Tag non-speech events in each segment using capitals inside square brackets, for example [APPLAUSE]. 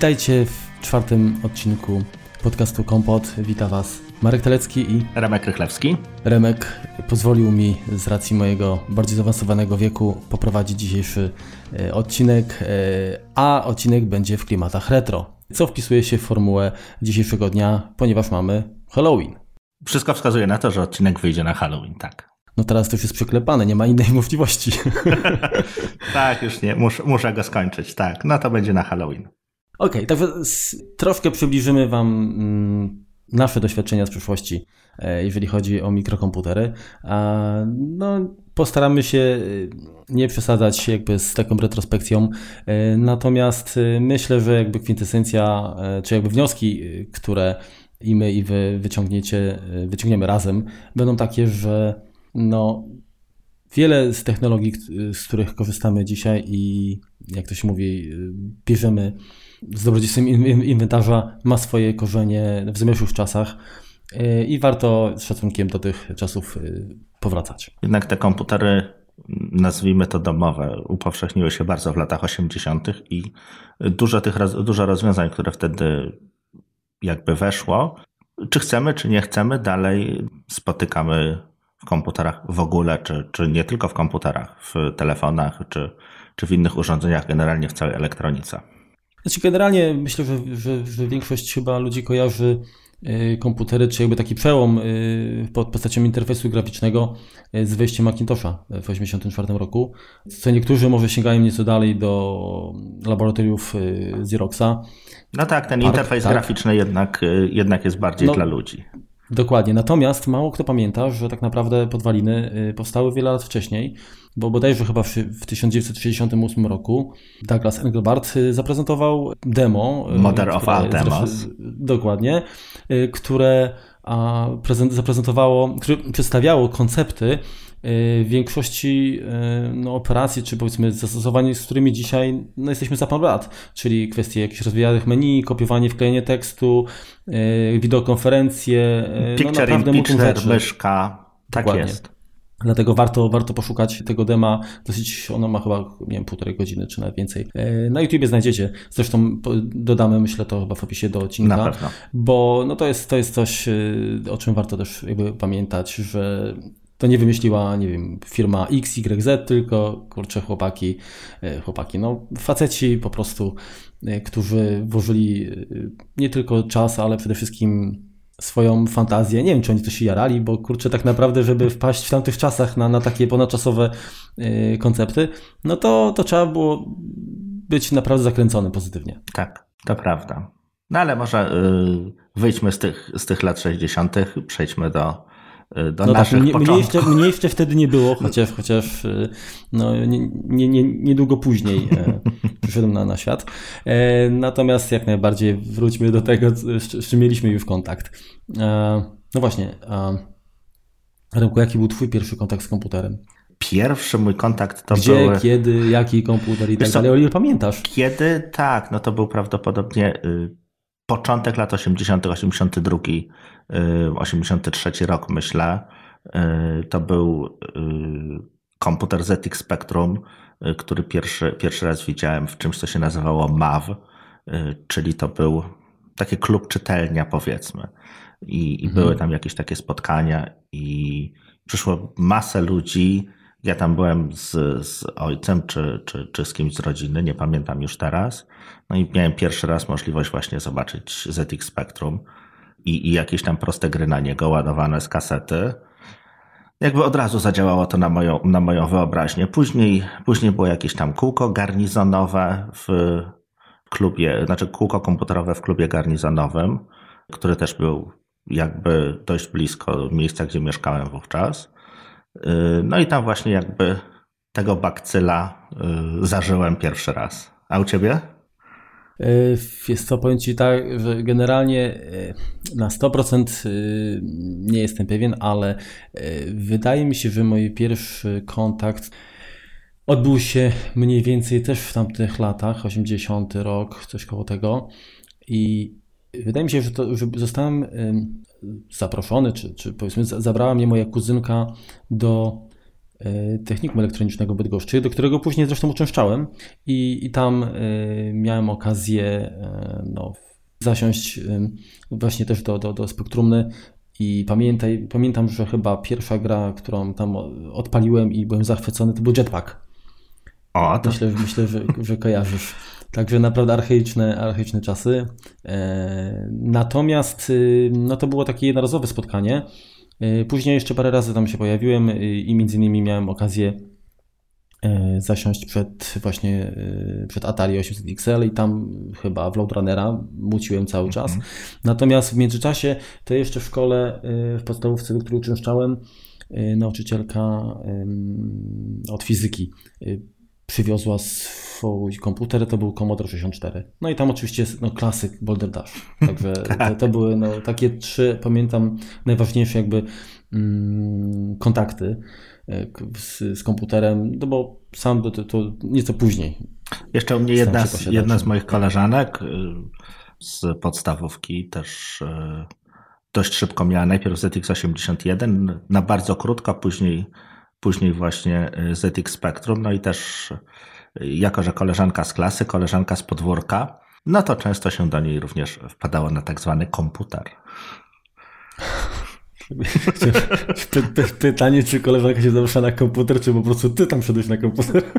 Witajcie w czwartym odcinku podcastu Kompot. Witam Was Marek Telecki i Remek Rychlewski. Remek pozwolił mi z racji mojego bardziej zaawansowanego wieku poprowadzić dzisiejszy e, odcinek, e, a odcinek będzie w klimatach retro, co wpisuje się w formułę dzisiejszego dnia, ponieważ mamy Halloween. Wszystko wskazuje na to, że odcinek wyjdzie na Halloween, tak. No teraz to już jest przyklepane, nie ma innej możliwości. [LAUGHS] tak, już nie, Mus, muszę go skończyć, tak. No to będzie na Halloween. Okej, okay, także troszkę przybliżymy Wam mm, nasze doświadczenia z przeszłości, e, jeżeli chodzi o mikrokomputery. No, postaramy się e, nie przesadzać jakby z taką retrospekcją, e, natomiast myślę, że jakby kwintesencja, czy jakby wnioski, które i my i wy wyciągniecie, wyciągniemy razem, będą takie, że no, wiele z technologii, z których korzystamy dzisiaj i jak to się mówi, bierzemy dobrodziejstwem inwentarza ma swoje korzenie w zamierzchłych czasach e, i warto z szacunkiem do tych czasów e, powracać. Jednak te komputery, nazwijmy to domowe, upowszechniły się bardzo w latach 80. i dużo tych dużo rozwiązań, które wtedy jakby weszło, czy chcemy, czy nie chcemy, dalej spotykamy w komputerach w ogóle, czy, czy nie tylko w komputerach, w telefonach, czy, czy w innych urządzeniach, generalnie w całej elektronice. Znaczy generalnie myślę, że, że, że większość chyba ludzi kojarzy y, komputery, czy jakby taki przełom y, pod postacią interfejsu graficznego y, z wejściem Macintosha w 1984 roku. Co niektórzy może sięgają nieco dalej do laboratoriów Xeroxa. No tak, ten Park, interfejs tak. graficzny jednak, jednak jest bardziej no, dla ludzi. Dokładnie. Natomiast mało kto pamięta, że tak naprawdę podwaliny powstały wiele lat wcześniej, bo bodajże chyba w 1968 roku Douglas Engelbart y, zaprezentował demo. Y, Mother of All Demos. Dokładnie, które zaprezentowało, które przedstawiało koncepty w większości no, operacji, czy powiedzmy zastosowań, z którymi dzisiaj no, jesteśmy za pan lat, czyli kwestie jakichś rozwijanych menu, kopiowanie, wklejenie tekstu, wideokonferencje, Picture no, in picture, myszka, tak Dokładnie. jest. Dlatego warto, warto poszukać tego dema. Dosyć, ono ma chyba, nie wiem, półtorej godziny czy nawet więcej. Na YouTubie znajdziecie. Zresztą dodamy, myślę, to chyba w opisie do odcinka. Na pewno. Bo no to, jest, to jest coś, o czym warto też jakby pamiętać, że to nie wymyśliła, nie wiem, firma XYZ, tylko kurczę chłopaki, e, chłopaki, no faceci po prostu, e, którzy włożyli e, nie tylko czas, ale przede wszystkim swoją fantazję. Nie wiem, czy oni to się jarali, bo kurczę, tak naprawdę, żeby wpaść w tamtych czasach na, na takie ponadczasowe koncepty, no to, to trzeba było być naprawdę zakręcony pozytywnie. Tak, to prawda. No ale może yy, wyjdźmy z tych, z tych lat 60., przejdźmy do, do no naszych tak, mnie, mnie, jeszcze, mnie jeszcze wtedy nie było, chociaż, chociaż y, no, nie, nie, nie, niedługo później e, [LAUGHS] przyszedłem na, na świat. E, natomiast jak najbardziej wróćmy do tego, z, czym mieliśmy już kontakt. E, no właśnie, Remku, jaki był twój pierwszy kontakt z komputerem? Pierwszy mój kontakt to Gdzie, był... Gdzie, kiedy, jaki komputer i tak dalej, o ile pamiętasz? Kiedy? Tak, no to był prawdopodobnie y, początek lat 80., 82, 83 rok, myślę. Y, to był y, komputer ZX Spectrum, y, który pierwszy, pierwszy raz widziałem w czymś, co się nazywało MAV, czyli to był taki klub czytelnia, powiedzmy. I, i mhm. były tam jakieś takie spotkania, i przyszło masę ludzi. Ja tam byłem z, z ojcem czy, czy, czy z kimś z rodziny, nie pamiętam już teraz. No i miałem pierwszy raz możliwość właśnie zobaczyć ZX Spectrum i, i jakieś tam proste gry na niego ładowane z kasety. Jakby od razu zadziałało to na moją, na moją wyobraźnię. Później, później było jakieś tam kółko garnizonowe w klubie, znaczy kółko komputerowe w klubie garnizonowym, który też był jakby dość blisko miejsca, gdzie mieszkałem wówczas. Yy, no i tam właśnie jakby tego bakcyla yy, zażyłem pierwszy raz. A u ciebie? E, jest to, powiem Ci tak, że generalnie e, na 100% e, nie jestem pewien, ale wydaje mi się, że mój pierwszy kontakt odbył się mniej więcej też w tamtych latach, 80 rok, coś koło tego. I wydaje mi się, że, to, że zostałem zaproszony, czy, czy powiedzmy, zabrała mnie moja kuzynka do Technikum Elektronicznego Bydgoszczy, do którego później zresztą uczęszczałem i, i tam miałem okazję no, zasiąść właśnie też do, do, do spektrumny i pamiętaj, pamiętam, że chyba pierwsza gra, którą tam odpaliłem i byłem zachwycony, to był Jetpack. O, to... Myślę, myślę że, że kojarzysz. Także naprawdę archaiczne, archaiczne czasy. E, natomiast y, no to było takie jednorazowe spotkanie. E, później jeszcze parę razy tam się pojawiłem y, i między innymi miałem okazję e, zasiąść przed właśnie przed Atari 800 XL i tam chyba w Loadrunnera muciłem cały mhm. czas. Natomiast w międzyczasie to jeszcze w szkole, w podstawówce, do której uczęszczałem, nauczycielka od fizyki przywiozła swój komputer, to był Commodore 64. No i tam oczywiście no, klasyk Boulder Dash. Także [LAUGHS] to, to, były no, takie trzy, pamiętam, najważniejsze jakby mm, kontakty e, z, z, komputerem, no bo sam to, to nieco później. Jeszcze u mnie jedna, z, jedna z moich koleżanek y, z podstawówki też y, dość szybko miała najpierw ZX81 na bardzo krótko, później później właśnie y, ZX Spectrum, no i też y, jako, że koleżanka z klasy, koleżanka z podwórka, no to często się do niej również wpadało na tak zwany komputer. [LAUGHS] Pytanie, czy koleżanka się zaprasza na komputer, czy po prostu ty tam szedłeś na komputer? [LAUGHS]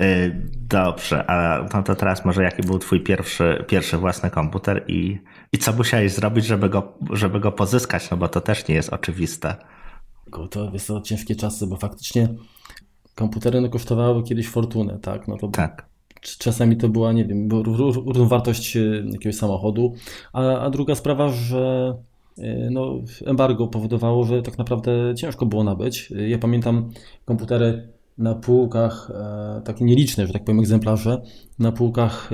Y, dobrze, a no to teraz może jaki był twój pierwszy, pierwszy własny komputer i, i co musiałeś zrobić, żeby go, żeby go pozyskać, no bo to też nie jest oczywiste. To są ciężkie czasy, bo faktycznie komputery no, kosztowały kiedyś fortunę, tak? No to tak. Czasami to była, nie wiem, równowartość e, jakiegoś samochodu, a, a druga sprawa, że e, no, embargo powodowało, że tak naprawdę ciężko było nabyć. Ja pamiętam komputery na półkach, e, takie nieliczne, że tak powiem, egzemplarze, na półkach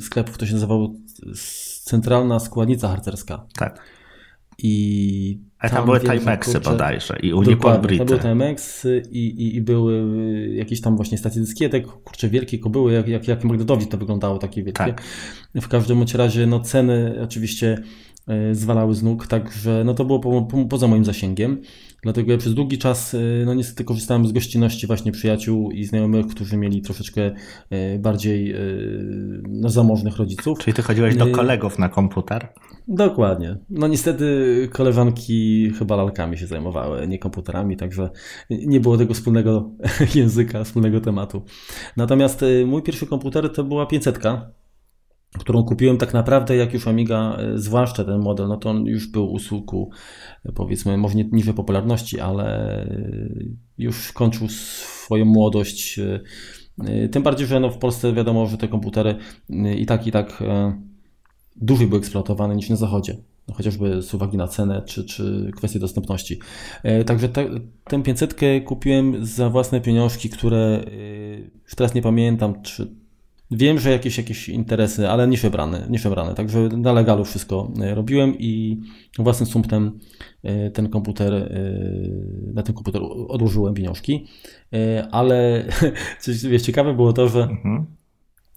sklepów to się nazywało centralna składnica harcerska. Tak. I a tam, tam były Timexy bodajże i Unipol Brity. Były Timexy i, i, i, były y, jakieś tam właśnie stacje dyskietek, kurczę, wielkie kobyły, jak, jak, jak Magdadowicz to wyglądało, takie wielkie. Tak. W każdym razie no ceny oczywiście zwalały z nóg, także no to było po, po, poza moim zasięgiem. Dlatego ja przez długi czas, y, no niestety korzystałem z gościnności właśnie przyjaciół i znajomych, którzy mieli troszeczkę bardziej no, zamożnych rodziców. Czyli ty chodziłeś do kolegów na komputer? Dokładnie. No niestety koleżanki chyba lalkami się zajmowały, nie komputerami, także nie było tego wspólnego [LAUGHS] języka, wspólnego tematu. Natomiast mój pierwszy komputer to była 500, którą kupiłem tak naprawdę, jak już Amiga, y, zwłaszcza ten model, no to on już był u suku, powiedzmy, może nie niższej popularności, ale y, już kończył swoją młodość. Tym bardziej, że no w Polsce wiadomo, że te komputery i tak, i tak dłużej były eksploatowane niż na zachodzie. No, chociażby z uwagi na cenę czy, czy kwestię dostępności. E, także te, tę 500 kupiłem za własne pieniążki, które e, już teraz nie pamiętam, czy wiem, że jakieś, jakieś interesy, ale nie wybrane, nie wybrane. Także na legalu wszystko e, robiłem i własnym sumptem ten komputer, na ten komputer odłożyłem pieniążki. Ale [LAUGHS] coś wiesz, ciekawe było to, że mhm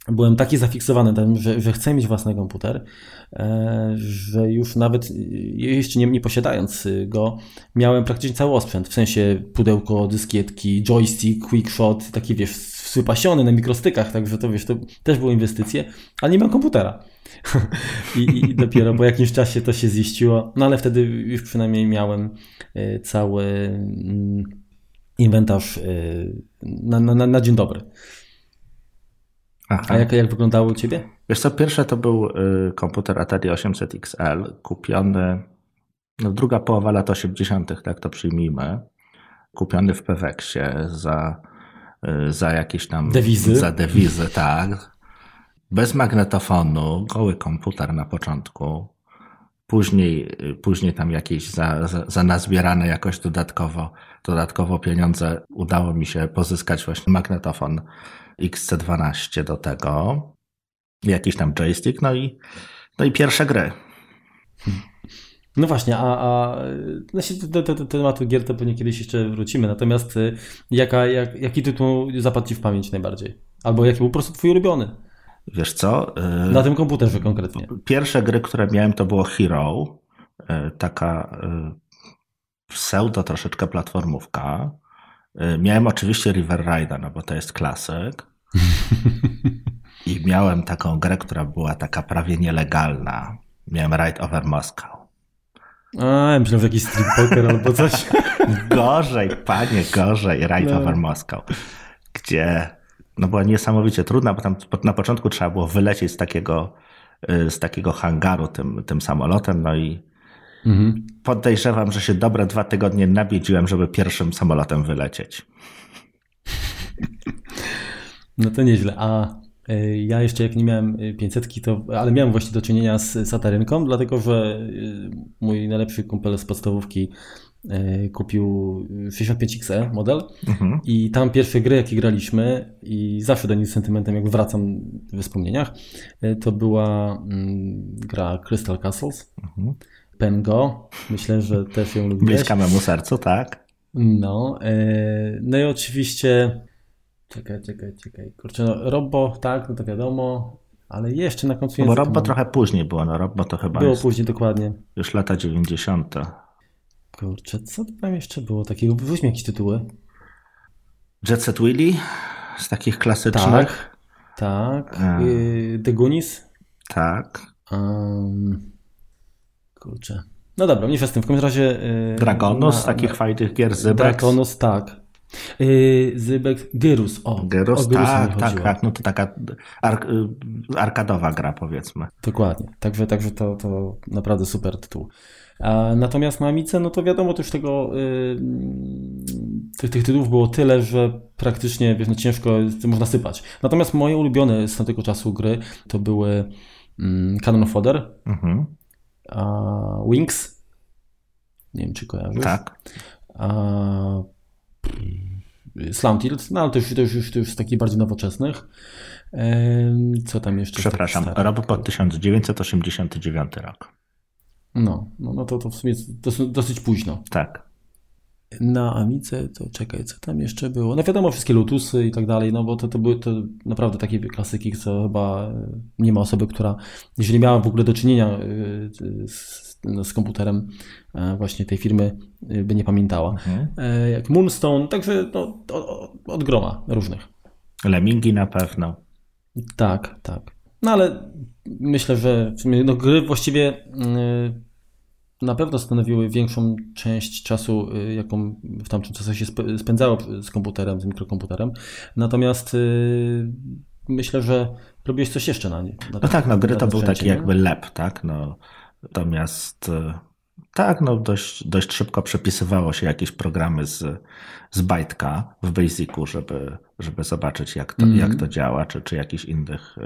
byłem taki zafiksowany tym, że, że chcę mieć własny komputer, e, że już nawet jeszcze nie, nie posiadając go, miałem praktycznie cały osprzęt, w sensie pudełko, dyskietki, joystick, quickshot, taki wiesz, wypasiony na mikrostykach, także to wiesz, to też były inwestycje, ale nie miałem komputera. [LAUGHS] I, I, dopiero po jakimś czasie to się ziściło, no ale wtedy już przynajmniej miałem e, cały mm, inwentarz e, na, na, na dzień dobry. Aha. A jak, jak wyglądało u Ciebie? Wiesz co, pierwsze to był y, komputer Atari 800 XL, kupiony no, druga połowa lat 80., tak to przyjmijmy, kupiony w Peweksie za, za jakieś tam... Dewizy? Za dewizy, tak. Bez magnetofonu, goły komputer na początku. Później, y, później tam jakieś za, za, za nazbierane jakoś dodatkowo, dodatkowo pieniądze udało mi się pozyskać właśnie magnetofon XC12 do tego, jakiś tam joystick, no i, no i pierwsze gry. No właśnie, a, a do, do, do, tematu gier to pewnie kiedyś jeszcze wrócimy, natomiast y, jaka, jak, jaki tytuł zapadł Ci w pamięć najbardziej? Albo jaki był po prostu Twój ulubiony? Wiesz co? Y, Na tym komputerze konkretnie. Pierwsze gry, które miałem to było Hero, y, taka pseudo troszeczkę platformówka. Miałem oczywiście River Rider, no bo to jest klasyk. [LAUGHS] I miałem taką grę, która była taka prawie nielegalna. Miałem Ride Over Moscow. A, myślałem, że jakiś street poker albo coś. [LAUGHS] gorzej, panie, gorzej. Ride no. Over Moscow. Gdzie no była niesamowicie trudna, bo tam na początku trzeba było wylecieć z takiego, y, z takiego hangaru tym, tym samolotem, no i mhm. podejrzewam, że się dobre dwa tygodnie nabiedziłem, żeby pierwszym samolotem wylecieć. No to nieźle. A ja jeszcze jak nie miałem 500, y, to, ale miałem właśnie do czynienia z Satarynką, dlatego że mój najlepszy kumpel z podstawówki E, kupił 65XE model mhm. i tam pierwsze gry, jakie graliśmy i zawsze do nich z sentymentem, jak wracam w wspomnieniach, e, to była mm, gra Crystal Castles, mhm. Pen Go, myślę, że też ją lubię. Bliska memu sercu, tak? No, e, no i oczywiście czekaj, czekaj, czekaj, kurczę, no Robo, tak, no to wiadomo, ale jeszcze na końcu... No bo Robo trochę później było, no Robo to chyba Było później, dokładnie. Już lata 90. Kurczę, co tam jeszcze było takiego? Weźmy jakieś tytuły. Jet Set Willy z takich klasycznych. Tak, tak. Um, The Goonies. Tak. Um, kurczę. No dobra, nie z tym. W każdym razie... Yy, Dragonus, z takich fajnych gier, Zybex. Dragonus, tak. Yy, Zybex, Gyrus, o. Gyrus, o, tak, tak, tak, no to taka ark arkadowa gra powiedzmy. Dokładnie, także, także to, to naprawdę super tytuł. Natomiast na Amice, no to wiadomo, też tego, yy, tych, tych tytułów było tyle, że praktycznie wiesz, no ciężko można sypać. Natomiast moje ulubione z tamtego czasu gry to były yy, Cannon Fodder, mhm. Wings, nie wiem czy kojarzysz. Tak. A, Slam Tilt, no ale to już, to, już, to już z takich bardziej nowoczesnych. Co tam jeszcze? Przepraszam, Robopod 1989 rok. No, no, no to, to w sumie dosyć, dosyć późno. Tak. Na Amice to czekaj, co tam jeszcze było? No wiadomo, wszystkie Lotusy i tak dalej, no bo to, to były to naprawdę takie klasyki, co chyba nie ma osoby, która, jeżeli miała w ogóle do czynienia y, z, z komputerem e, właśnie tej firmy, y, by nie pamiętała. Mhm. E, jak Moonstone, także no, od groma różnych. Lemingi na pewno. Tak, tak. No ale myślę, że no, gry właściwie na pewno stanowiły większą część czasu, jaką w tamtym czasie się spędzało z komputerem, z mikrokomputerem. Natomiast myślę, że robiłeś coś jeszcze na nie. No tak, no gry to był taki jakby lep, tak? No, natomiast tak, no dość, dość szybko przepisywało się jakieś programy z, z Bajtka w Basicu, żeby, żeby zobaczyć jak to, mm. jak to działa, czy, czy jakichś innych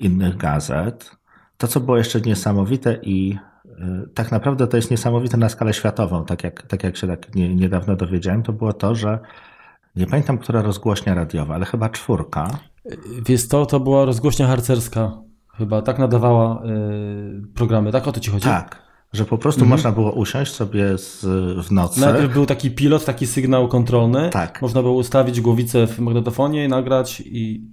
innych gazet. To, co było jeszcze niesamowite i y, tak naprawdę to jest niesamowite na skalę światową, tak jak, tak jak się tak nie, niedawno dowiedziałem, to było to, że nie pamiętam, która rozgłośnia radiowa, ale chyba czwórka. Wiesz to, to była rozgłośnia harcerska. Chyba tak nadawała y, programy, tak o to ci chodzi? Tak, że po prostu mhm. można było usiąść sobie z, w nocy. Najpierw był taki pilot, taki sygnał kontrolny. Tak. Można było ustawić głowicę w magnetofonie, nagrać i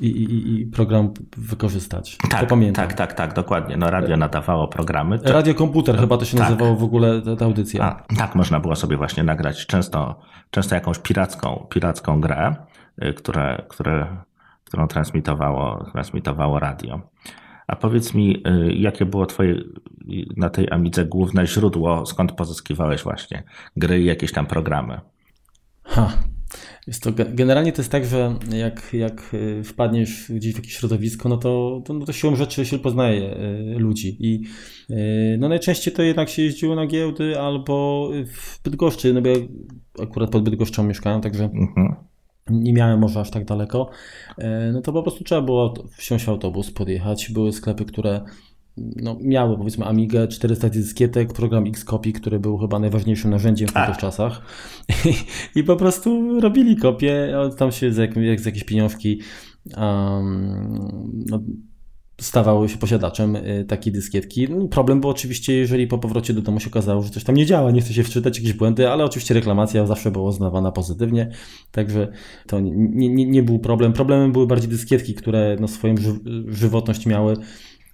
i, i, i program wykorzystać. Tak, to pamiętam. tak, tak, tak, dokładnie. No radio nadawało programy. Radio komputer chyba to się tak. nazywało w ogóle ta, ta audycja. A, tak, można było sobie właśnie nagrać często, często jakąś piracką, piracką grę, y, które, które, którą transmitowało, transmitowało radio. A powiedz mi, y, jakie było twoje na tej Amidze główne źródło, skąd pozyskiwałeś właśnie gry i jakieś tam programy? Ha, jest to, generalnie to jest tak, że jak, jak y, wpadniesz gdzieś w jakieś środowisko, no to, to, no to siłą rzeczy się poznaje y, ludzi. I y, no najczęściej to jednak się jeździło na giełdy albo w Bydgoszczy, no bo ja akurat pod Bydgoszczą mieszkałem, także mhm. Nie miałem może aż tak daleko. No to po prostu trzeba było wsiąść w autobus, podjechać. Były sklepy, które no, miały powiedzmy Amigę, 400 dyskietek, program Xcopy, który był chyba najważniejszym narzędziem w tamtych tak. czasach I, [LAUGHS] I, po prostu robili kopie, tam się z, jak, z jakieś pieniążki um, no, stawały się posiadaczem y, takiej dyskietki. No, problem był oczywiście, jeżeli po powrocie do domu się okazało, że coś tam nie działa, nie chce się wczytać, jakieś błędy, ale oczywiście reklamacja zawsze była uznawana pozytywnie, także to nie, nie, nie był problem. Problemem były bardziej dyskietki, które no, swoją żywotność miały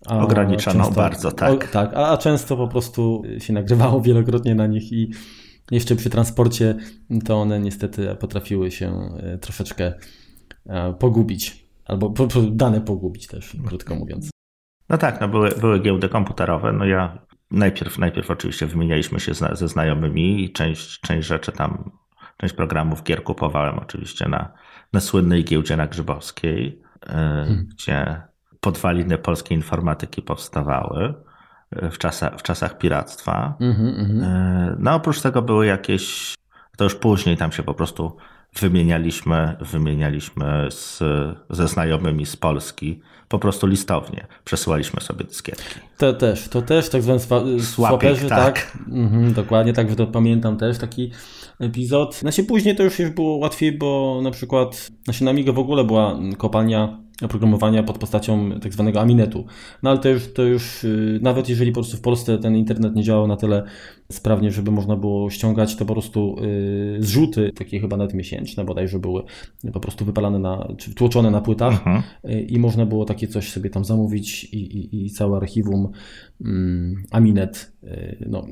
A Ograniczoną często, bardzo, tak. O, tak, a, a często po prostu się nagrywało wielokrotnie na nich i jeszcze przy transporcie to one niestety potrafiły się e, troszeczkę e, pogubić. Albo po, po, dane pogubić też, krótko mówiąc. No tak, no były, były giełdy komputerowe. No ja najpierw, najpierw oczywiście wymienialiśmy się ze znajomymi i część, część rzeczy tam, część programów gier kupowałem oczywiście na, na słynnej giełdzie na Grzybowskiej, e, hmm. gdzie podwaliny polskiej informatyki powstawały w czasach, w czasach piractwa. Mm-hmm, mm-hmm. No oprócz tego były jakieś, to już później tam się po prostu wymienialiśmy, wymienialiśmy z, ze znajomymi z Polski po prostu listownie. Przesyłaliśmy sobie dyskietki. To też, to też, tak zwany swaperzy, tak. tak. Mhm, dokładnie, tak to pamiętam też taki epizod. Znaczy później to już, już było łatwiej, bo na przykład znaczy na Amiga w ogóle była kopalnia oprogramowania pod postacią tak zwanego Aminetu. No ale to już, to już y, nawet jeżeli po prostu w Polsce ten internet nie działał na tyle sprawnie, żeby można było ściągać, to po prostu y, zrzuty, takie chyba nawet miesięczne bodajże były po prostu wypalane na, czy tłoczone na płytach mhm. Y, i można było takie coś sobie tam zamówić i, i, i całe archiwum mm, Aminet, no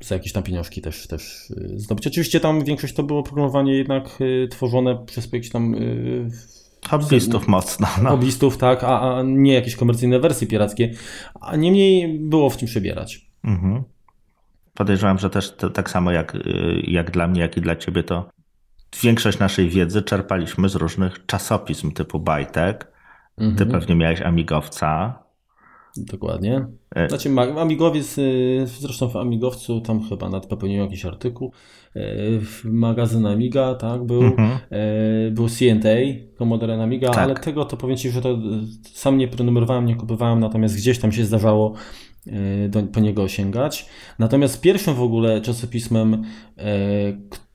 za jakieś tam pieniążki też, też zdobyć. Oczywiście tam większość to było programowanie jednak tworzone przez jakieś tam Hobbystów mocno. No. Hobbystów, tak, a, a, nie jakieś komercyjne wersje pirackie. A niemniej było w czym przebierać. Mhm. Podejrzewam, że też to, tak samo jak, jak dla mnie, jak i dla ciebie, to większość naszej wiedzy czerpaliśmy z różnych czasopism typu Bajtek. Mhm. Ty pewnie miałeś Amigowca. Dokładnie. E, znaczy, Amigowiec, zresztą w Amigowcu tam chyba nawet popełniłem jakiś artykuł. E, magazyn Amiga, tak, był. Mhm. E, był CNA, Commodore Amiga, tak. ale tego to powiem Ci, że to sam nie prenumerowałem, nie kupowałem, natomiast gdzieś tam się zdarzało do, po niego sięgać. Natomiast pierwszym w ogóle czasopismem,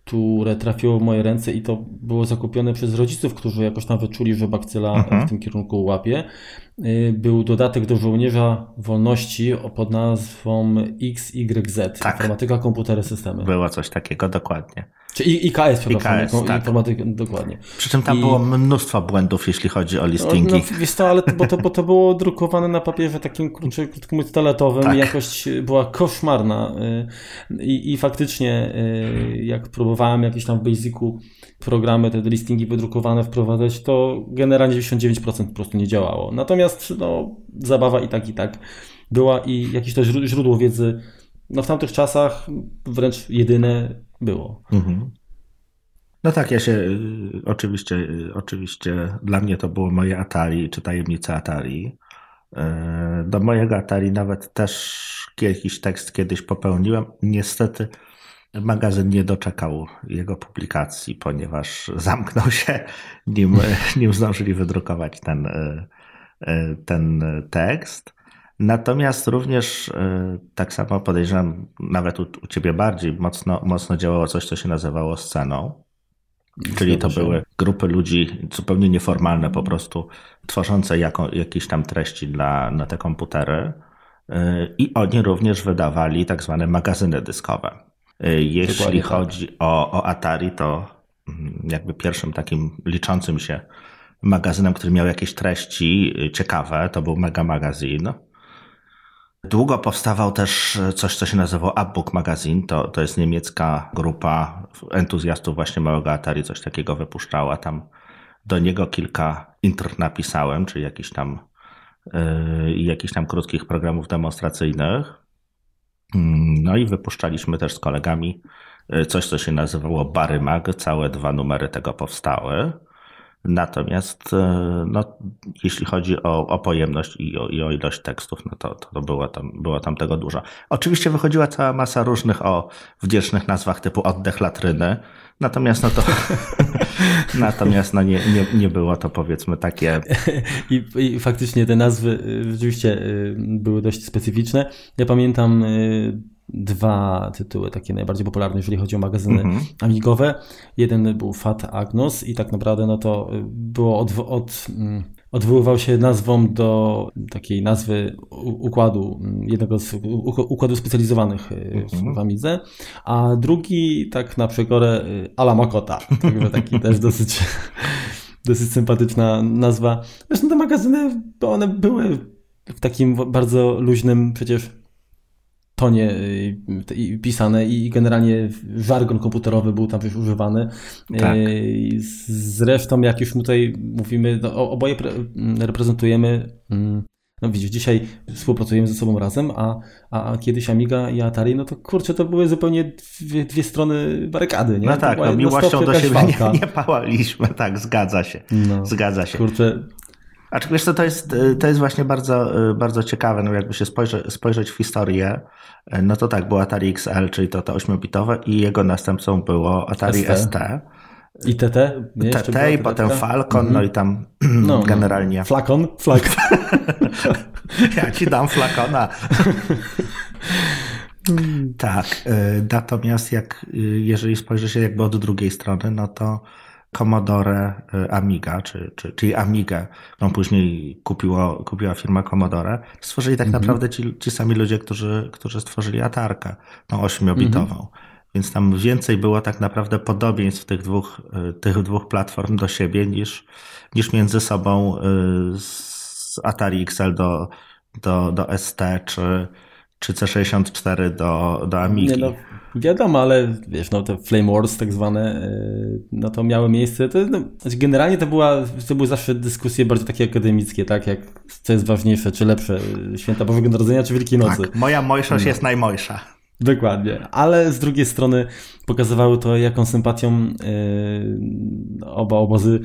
które trafiło w moje ręce i to było zakupione przez rodziców, którzy jakoś tam wyczuli, że bakcyla mhm. w tym kierunku łapie. Y, był dodatek do żołnierza wolności pod nazwą XYZ. Tak. Informatyka, komputery, systemy. Było coś takiego, dokładnie. Czy IKS, przepraszam, IKS, tak. informatyka, dokładnie. Przy czym tam I... było mnóstwo błędów, jeśli chodzi o listingi. No, no wiesz to, ale to, bo, to, bo to było drukowane na papierze takim, krótko mówiąc, toaletowym tak. i jakość była koszmarna. Y, I, I faktycznie, y, jak próbowałem jakieś tam w Basicu programy, te listingi wydrukowane wprowadzać, to generalnie 99% po prostu nie działało. Natomiast no, zabawa i tak, i tak była i jakieś to źródło wiedzy no, w tamtych czasach wręcz jedyne było. Mhm. No tak, ja się y, oczywiście, y, oczywiście dla mnie to było moje Atari, czy tajemnice Atari. Y, do mojego Atari nawet też jakiś tekst kiedyś popełniłem. Niestety magazyn nie doczekał jego publikacji, ponieważ zamknął się, nim, [LAUGHS] nim zdążyli wydrukować ten, ten tekst. Natomiast również tak samo podejrzewam, nawet u, u ciebie bardziej mocno, mocno działało coś, co się nazywało sceną. Czyli to były grupy ludzi zupełnie nieformalne, po prostu tworzące jako, jakieś tam treści dla, na te komputery. I oni również wydawali tak zwane magazyny dyskowe. Jeśli Dokładnie tak. chodzi tak. o, o Atari, to mm, jakby pierwszym takim liczącym się magazynem, który miał jakieś treści ciekawe, to był Mega Magazine. Długo powstawał też coś, co się nazywało Upbook Magazine. To, to jest niemiecka grupa entuzjastów właśnie małego Atari, coś takiego wypuszczała. Tam do niego kilka intr napisałem, czyli jakiś tam, yy, jakichś tam krótkich programów demonstracyjnych. Mm, no i wypuszczaliśmy też z kolegami yy, coś, co się nazywało Bary Mag. Całe dwa numery tego powstały. Natomiast e, no, jeśli chodzi o, o pojemność i o, i o, ilość tekstów, no to, to było, tam, było tam tego dużo. Oczywiście wychodziła cała masa różnych o wdzięcznych nazwach typu oddech latryny, natomiast no to [LAUGHS] natomiast no nie, nie, nie było to powiedzmy takie... I, I faktycznie te nazwy y, rzeczywiście y, były dość specyficzne. Ja pamiętam dwa tytuły takie najbardziej popularne, jeżeli chodzi o magazyny mm -hmm. amigowe. Jeden był Fat Agnos i tak naprawdę no to było od, od mm, odwoływał się nazwą do takiej nazwy układu, jednego z układów specjalizowanych mm -hmm. w Amidze, a drugi tak na przekórę Ala Makota, [LAUGHS] także taki też dosyć, [LAUGHS] dosyć sympatyczna nazwa. Zresztą te magazyny, one były w takim bardzo luźnym przecież tonie y, pisane i generalnie żargon komputerowy był tam już używany. Tak. Zresztą jak już tutaj mówimy, no, oboje reprezentujemy mm, no widzisz, dzisiaj współpracujemy ze sobą razem, a, a, a kiedyś Amiga i Atari, no to kurczę, to były zupełnie dwie, dwie strony barykady, nie? No tak, no miłością do siebie nie, nie pałaliśmy, tak, zgadza się, no, zgadza się. Kurczę, a wiesz co, to jest, to jest właśnie bardzo, bardzo ciekawe, no jakby się spojrzeć, spojrzeć w historię, no to tak, było Atari XL, czyli to te 8-bitowe i jego następcą było Atari ST. ST. I TT? Nie, TT i potem Falcon, mhm. no i tam [CLEARS THROAT] no, no. generalnie. No. Flakon? Flak. [LAUGHS] ja ci dam flakona. [LAUGHS] tak, y, natomiast jak, y, jeżeli spojrzy się jakby od drugiej strony, no to Commodore y, Amiga, czy, czy, czyli Amigę, którą później kupiło, kupiła firma Commodore, stworzyli tak mhm. naprawdę ci, ci sami ludzie, którzy, którzy stworzyli Atarkę, tą ośmiobitową. Mhm. Więc tam więcej było tak naprawdę podobieństw tych dwóch, y, tych dwóch platform do siebie niż, niż między sobą y, z Atari XL do, do, do ST czy, czy C64 do, do Amigi. Nie no, wiadomo, ale wiesz, no te Flame Wars tak zwane, y, no to miały miejsce. To, no, znaczy generalnie to, była, to były zawsze dyskusje bardziej takie akademickie, tak? Jak co jest ważniejsze, czy lepsze, święta Bożego Narodzenia, czy Wielkiej Nocy. Tak, moja mojszość no. jest najmojsza. Dokładnie, ale z drugiej strony pokazywały to, jaką sympatią yy, oba obozy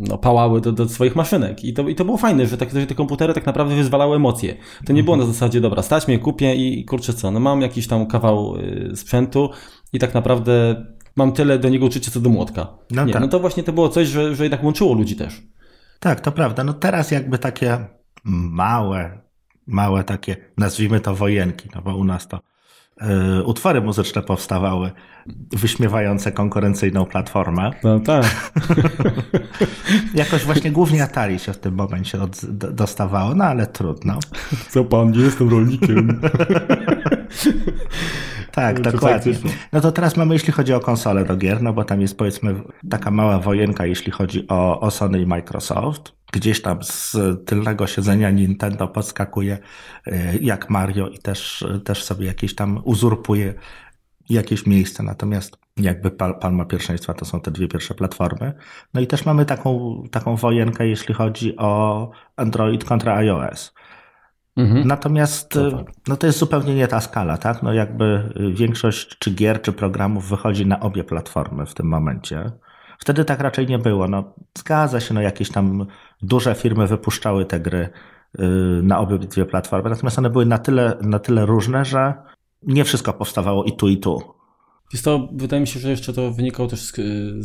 no, pałały do, do swoich maszynek. I to, I to było fajne, że, tak, że te komputery tak naprawdę wyzwalały emocje. To nie było na zasadzie, dobra, stać mnie, kupię i kurczę co, no mam jakiś tam kawał yy, sprzętu i tak naprawdę mam tyle do niego uczucia co do młotka. No, nie, tak. no to właśnie to było coś, że, że jednak łączyło ludzi też. Tak, to prawda. No teraz jakby takie małe, małe takie, nazwijmy to wojenki, no bo u nas to utwory muzyczne powstawały wyśmiewające konkurencyjną platformę. No tak. [LAUGHS] Jakoś właśnie głównie Atari się w tym momencie od, dostawało, no ale trudno. Co pan, nie jestem rolnikiem. [LAUGHS] tak, dokładnie. No to teraz mamy, jeśli chodzi o konsolę do gier, no bo tam jest powiedzmy taka mała wojenka, jeśli chodzi o, o Sony i Microsoft gdzieś tam z tylnego siedzenia Nintendo podskakuje e, jak Mario i też, też sobie jakieś tam uzurpuje jakieś miejsce. Natomiast jakby palma pierwszeństwa to są te dwie pierwsze platformy. No i też mamy taką, taką wojenkę, jeśli chodzi o Android kontra iOS. Mhm. Natomiast no, tak. no to jest zupełnie nie ta skala, tak? No jakby większość czy gier, czy programów wychodzi na obie platformy w tym momencie. Wtedy tak raczej nie było. No, zgadza się, no jakieś tam duże firmy wypuszczały te gry y, na obydwie platformy, natomiast one były na tyle, na tyle różne, że nie wszystko powstawało i tu, i tu. Jest to, wydaje mi się, że jeszcze to wynikało też z,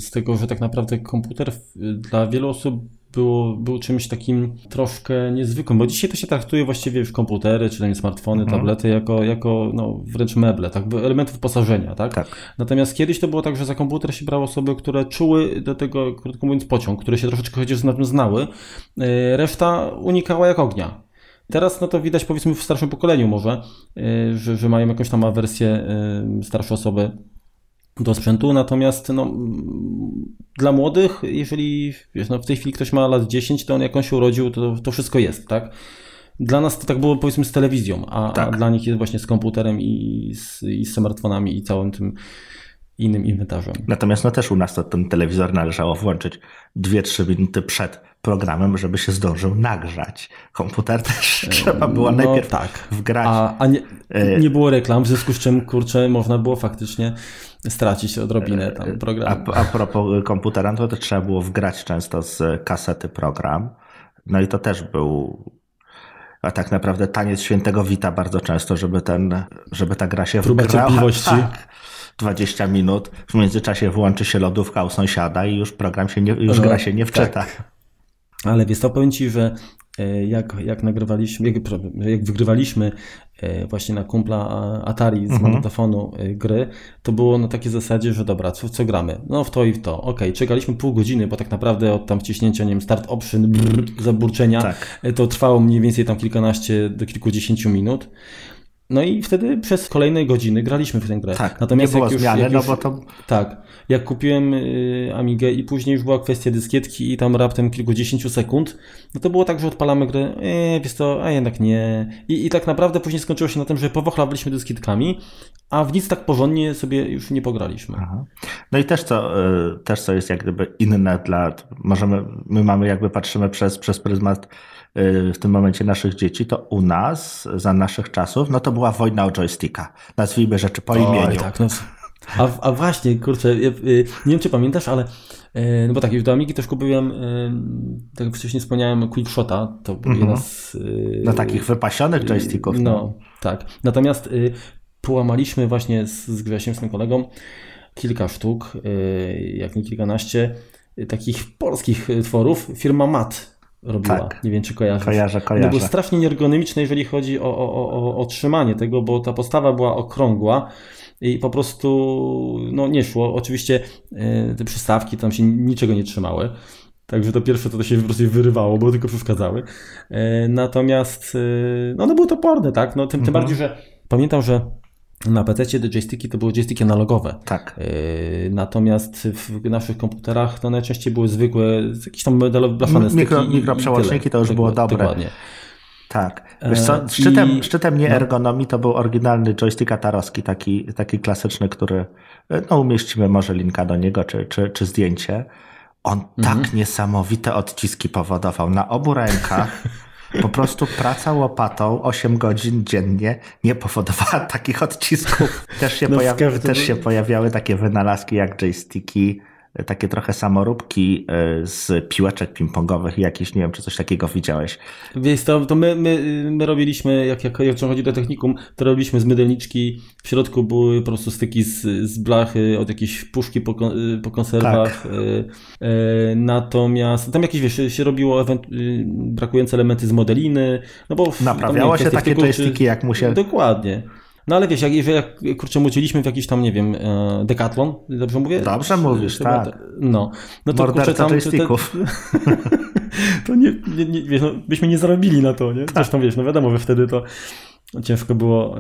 z tego, że tak naprawdę komputer dla wielu osób było, był czymś takim troszkę niezwykłym, bo dzisiaj to się traktuje właściwie już komputery, czy tam smartfony, mhm. tablety jako, jako no, wręcz meble, tak, elementy wyposażenia, tak? tak? Natomiast kiedyś to było tak, że za komputer się brało osoby, które czuły do tego, krótko mówiąc, pociąg, które się troszeczkę chociaż na tym znały, e, reszta unikała jak ognia. Teraz no to widać powiedzmy w starszym pokoleniu może, e, że, że mają jakąś tam awersję e, starsze osoby do sprzętu, natomiast no, dla młodych, jeżeli wiesz, no, w tej chwili ktoś ma lat 10, to on jak on się urodził, to, to wszystko jest, tak? Dla nas to tak było powiedzmy z telewizją, a, tak. a dla nich jest właśnie z komputerem i z, i z smartfonami i całym tym innym inwentarzem. Natomiast no też u nas to ten telewizor należało włączyć 2-3 minuty przed programem, żeby się zdążył nagrzać. Komputer też trzeba było no, najpierw tak. wgrać. A, a nie, e, nie, było reklam, w związku z czym, kurczę, można było faktycznie stracić odrobinę tam e, programu. A, a propos komputera, no to, to trzeba było wgrać często z kasety program. No i to też był a tak naprawdę taniec świętego wita bardzo często, żeby ten, żeby ta gra się Próba wgrała. cierpliwości. Tak. 20 minut, w międzyczasie włączy się lodówka u sąsiada i już program się nie, już no, gra się nie wczyta. Tak. Ale wiesz, to powiem Ci, że e, jak, jak nagrywaliśmy, jak, jak wygrywaliśmy e, właśnie na kumpla Atari z mhm. magnetofonu e, gry, to było na takiej zasadzie, że dobra, co, co gramy? No w to i w to. Ok, czekaliśmy pół godziny, bo tak naprawdę od tam wciśnięcia, nie wiem, start option, brrr, zaburczenia, tak. to trwało mniej więcej tam kilkanaście do kilkudziesięciu minut. No i wtedy przez kolejne godziny graliśmy w tę grę. Tak, Natomiast nie było już, zmiany, no bo to... Tak, jak kupiłem y, Amigę i później już była kwestia dyskietki i tam raptem kilkudziesięciu sekund, no to było tak, że odpalamy grę, e, wiesz to, a jednak nie. I, I tak naprawdę później skończyło się na tym, że powochlawaliśmy dyskietkami, a w nic tak porządnie sobie już nie pograliśmy. Aha. No i też co, y, też co jest jak gdyby inne dla, możemy, my mamy jakby patrzymy przez, przez pryzmat w tym momencie naszych dzieci, to u nas, za naszych czasów, no to była wojna o joysticka. Nazwijmy rzeczy po imieniu. tak, no. A, a właśnie, kurczę, y, nie wiem czy pamiętasz, ale y, no bo tak, już do Amigi też kupiłem, tak jak wcześniej wspomniałem, Quickshota, to był mhm. jeden z... No takich wypasionych joysticków. No, no tak. Natomiast połamaliśmy właśnie z, z Grzesiem, z tym kolegą, kilka sztuk, jak nie kilkanaście, takich polskich tworów. Firma MAT robiła. Tak. Nie wiem, czy kojarzysz. Kojarzę, kojarzę. No było strasznie nieergonomiczne, jeżeli chodzi o, o, o, o trzymanie tego, bo ta postawa była okrągła i po prostu no, nie szło. Oczywiście e, te przystawki tam się niczego nie trzymały. Także to pierwsze to, to się po prostu wyrywało, bo tylko przeszkadzały. E, natomiast e, no, one były toporne, tak? No, tym, mhm. tym bardziej, że pamiętam, że na PC te joysticki to były joysticki analogowe. Tak. Yy, natomiast w naszych komputerach to najczęściej były zwykłe, jakieś tam medalowe blaszane Mikro, Mikroprzełączniki to już było dobre. Dokładnie. Tak. Wiesz co, e, szczytem, I... szczytem nie no. ergonomii to był oryginalny joystick Atarowski, taki, taki klasyczny, który no umieścimy może linka do niego, czy, czy, czy zdjęcie. On mhm. tak niesamowite odciski powodował na obu rękach. [LAUGHS] Po prostu praca łopatą 8 godzin dziennie nie powodowała takich odcisków. Też się, no pojawi- też się pojawiały takie wynalazki jak joysticki, takie trochę samoróbki e, z piłeczek ping-pongowych jakieś, nie wiem, czy coś takiego widziałeś. Wiesz, to, to my, my, my robiliśmy, jak, jak, jak chodzi do technikum, to robiliśmy z mydelniczki, w środku były po prostu styki z, z blachy, od jakiejś puszki po, po konserwach, tak. e, e, natomiast tam jakieś, wiesz, się robiło brakujące elementy z modeliny, no bo... Naprawiało się takie joysticki, jak mu się... Dokładnie. No ale wiesz, jak, jak kurczę, w jakiś tam, nie wiem, e, Decathlon, dobrze mówię? Dobrze mówisz, Chyba, tak. No, no to kurczę tam... joysticków. To, [LAUGHS] to nie, nie, nie, wiesz, no, byśmy nie zarobili na to, nie? Tak. Zresztą wiesz, no wiadomo, że wtedy to ciężko było,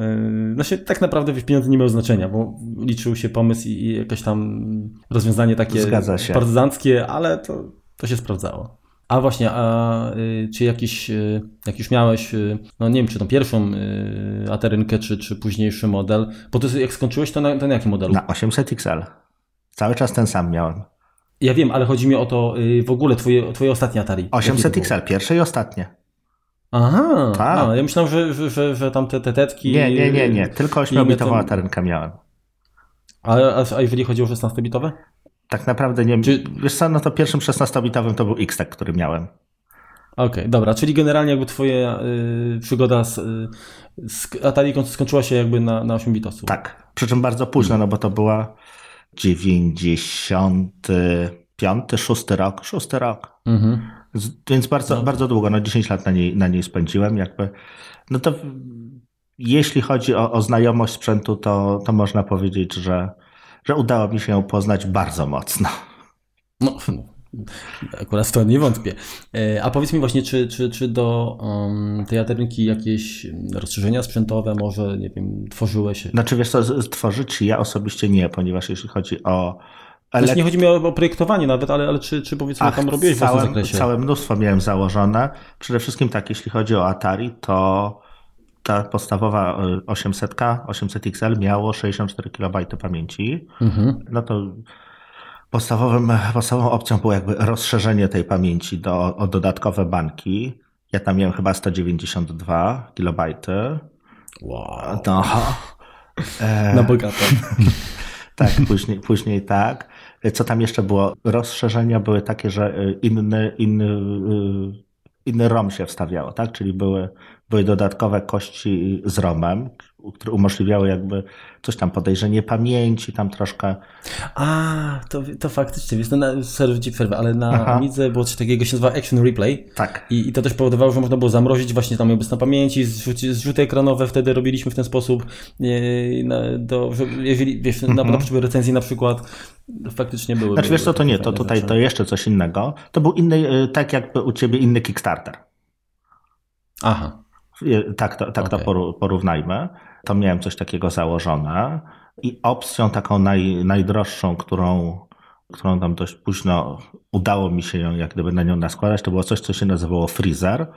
no się tak naprawdę pieniądze nie miały znaczenia, bo liczył się pomysł i, i jakieś tam rozwiązanie takie partyzanckie, ale to, to się sprawdzało. A właśnie, a y, czy jakiś, y, jak już miałeś, y, no nie wiem, czy tą pierwszą aterynkę, czy, czy późniejszy model, bo to jak skończyłeś, to na, to na jakim modelu? Na 800 XL. Cały czas ten sam miałem. Ja wiem, ale chodzi mi o to w ogóle twoje, twoje ostatnie Atari. 800 XL, pierwsze i ostatnie. Aha, tak. A, ja myślałem, że, że, że, że tam te, te tetki... Nie, nie, nie, nie, tylko 8-bitową ten... atarynkę miałem. A, a, a jeżeli chodzi o 16-bitowe? Tak naprawdę nie. Czy... Wiesz co, no to pierwszym 16-bitowym to był X-Tech, który miałem. Okej, okay, dobra, czyli generalnie jakby twoja y, przygoda z, y, z Atari skończyła się jakby na, na 8 bitosów. Tak, przy czym bardzo późno, no bo to była 95, 6 rok, 6 rok. Mhm. Więc bardzo, no. bardzo długo, no 10 lat na niej, na niej spędziłem jakby. No to jeśli chodzi o, o znajomość sprzętu, to, to można powiedzieć, że że udało mi się ją poznać bardzo mocno. No, akurat w to nie wątpię. E, a powiedz mi właśnie, czy, czy, czy do um, tej aterniki jakieś rozszerzenia sprzętowe może, nie wiem, tworzyłeś? Znaczy wiesz co, tworzyć ja osobiście nie, ponieważ jeśli chodzi o Elek... Znaczy nie chodzi mi o, o, projektowanie nawet, ale, ale czy, czy powiedzmy Ach, tam robiłeś całe, w tym zakresie? Całe mnóstwo miałem założone. Przede wszystkim tak, jeśli chodzi o Atari, to ta podstawowa 800, 800 XL miało 64 KB pamięci. Mhm. No to podstawowym, podstawową opcją było jakby rozszerzenie tej pamięci do, o dodatkowe banki. Ja tam miałem chyba 192 KB. Wow. No. E... Na bogato. [LAUGHS] tak, później, później tak. Co tam jeszcze było? Rozszerzenia były takie, że inny, inny, inny ROM się wstawiało, tak? Czyli były były dodatkowe kości z romem, które umożliwiały jakby coś tam podejrzenie pamięci, tam troszkę. A, to, to faktycznie, wiesz, no na, sorry, ci przerwę, ale na Aha. Amidze było coś takiego, się nazywa Action Replay. Tak. I, I to też powodowało, że można było zamrozić właśnie tam na pamięci, zrzuty, zrzuty ekranowe wtedy robiliśmy w ten sposób, e, na, do, że, jeżeli, wiesz, na, mhm. na potrzeby recenzji na przykład, faktycznie były. Znaczy wiesz co, to nie, to tutaj to jeszcze coś innego. To był inny, e, tak jakby u ciebie inny Kickstarter. Aha. Tak, to, tak okay. to porównajmy. To miałem coś takiego założone i opcją taką naj, najdroższą, którą, którą tam dość późno udało mi się ją jak gdyby na nią naskładać, to było coś, co się nazywało Freezer.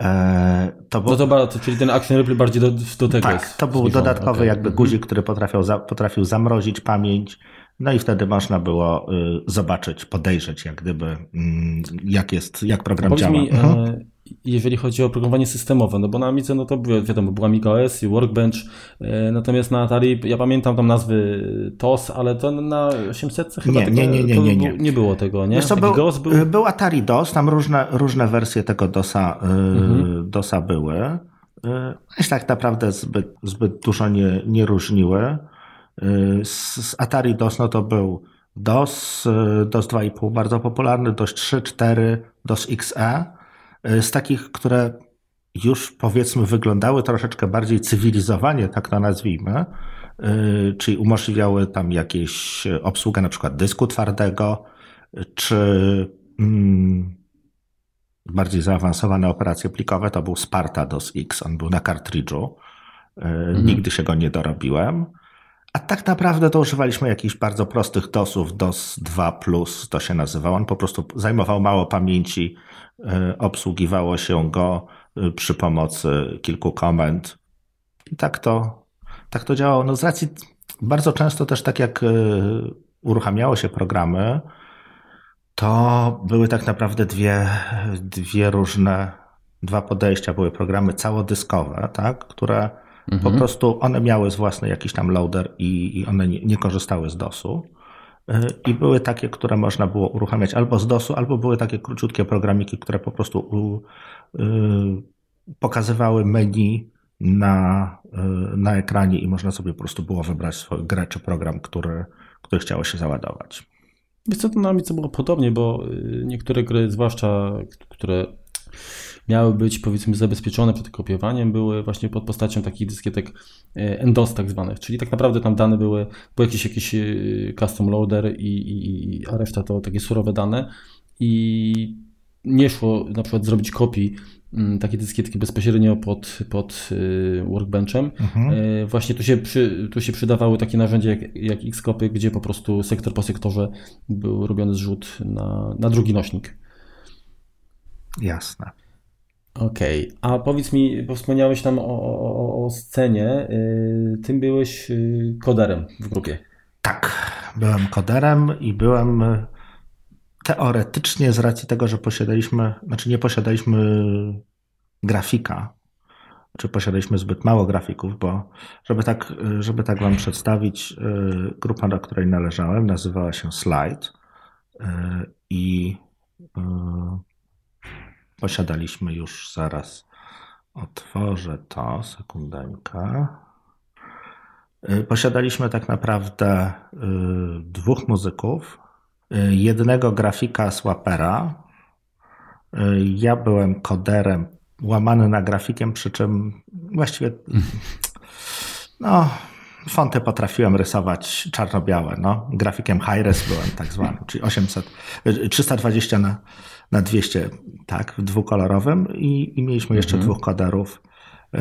E, to był, no to, czyli ten Action Replay bardziej do, do tego Tak, to był dodatkowy okay. jakby mhm. guzik, który potrafił, potrafił zamrozić pamięć, no i wtedy można było y, zobaczyć, podejrzeć jak gdyby, mm, jak jest, jak program działa. Mi, mhm. E, jeżeli chodzi o programowanie systemowe, no bo na Amice, no to wiadomo, była Amiga OS i Workbench, e, natomiast na Atari, ja pamiętam tam nazwy TOS, ale to na 800 chyba nie, tego, nie, nie, nie, nie, nie. nie było tego, nie? co, był, DOS był... był Atari DOS, tam różne, różne wersje tego DOSa, y, mhm. DOSa były. Się tak naprawdę zbyt, zbyt dużo nie, nie różniły. Y, z Atari DOS no to był DOS, DOS 2.5 bardzo popularny, DOS 3, 4, DOS XE E, z takich, które już powiedzmy wyglądały troszeczkę bardziej cywilizowanie, tak to nazwijmy, e, czyli umożliwiały tam jakieś obsługę na przykład dysku twardego, czy mm, bardziej zaawansowane operacje plikowe, to był Sparta DOS X, on był na kartridżu. E, mhm. Nigdy się go nie dorobiłem. A tak naprawdę to używaliśmy jakichś bardzo prostych DOSów, DOS 2 to się nazywał. On po prostu zajmował mało pamięci, E, obsługiwało się go e, przy pomocy kilku komend. I tak to, tak to działało. No z racji bardzo często też tak jak e, uruchamiało się programy, to były tak naprawdę dwie, dwie różne, dwa podejścia. Były programy całodyskowe, tak, które mhm. po prostu one miały z własny jakiś tam loader i, i one nie, nie korzystały z DOSu. E, I były takie, które można było uruchamiać albo z DOSu, albo były takie króciutkie programiki, które po prostu y, pokazywały menu na, y, na ekranie i można sobie po prostu było wybrać swoją grę czy program, który, który chciało się załadować. Wiesz co, to na co było podobnie, bo y, niektóre gry, zwłaszcza które miały być powiedzmy zabezpieczone przed kopiowaniem, były właśnie pod postacią takich dyskietek e, endos tak zwanych, czyli tak naprawdę tam dane były, był jakiś, jakiś e, custom loader i, i, a reszta to takie surowe dane i nie szło na przykład zrobić kopii mm, takie dyskietki bezpośrednio pod, pod e, workbenchem. Mhm. Właśnie tu się, przy, tu się przydawały takie narzędzia jak, jak Xcopy, gdzie po prostu sektor po sektorze był robiony zrzut na, na drugi nośnik. Jasne. Okej, okay. a powiedz mi, bo wspomniałeś tam o, o, o scenie, yy, tym byłeś yy, koderem w grupie. Tak, byłem koderem i byłem y, teoretycznie z racji tego, że posiadaliśmy, znaczy nie posiadaliśmy grafika, czy posiadaliśmy zbyt mało grafików, bo żeby tak, żeby tak wam przedstawić, y, grupa, do której należałem, nazywała się Slide y, i posiadaliśmy już zaraz. Otworzę to, sekundenkę. Y, posiadaliśmy tak naprawdę y, dwóch muzyków, y, jednego grafika Swapera. Ja byłem koderem łamany na grafikiem, przy czym właściwie [LAUGHS] no, fonty potrafiłem rysować czarno-białe. No. Grafikiem high-res byłem tak zwany, czyli 800, 320 na na 200, tak, w dwukolorowym i, i mieliśmy jeszcze mhm. dwóch koderów y,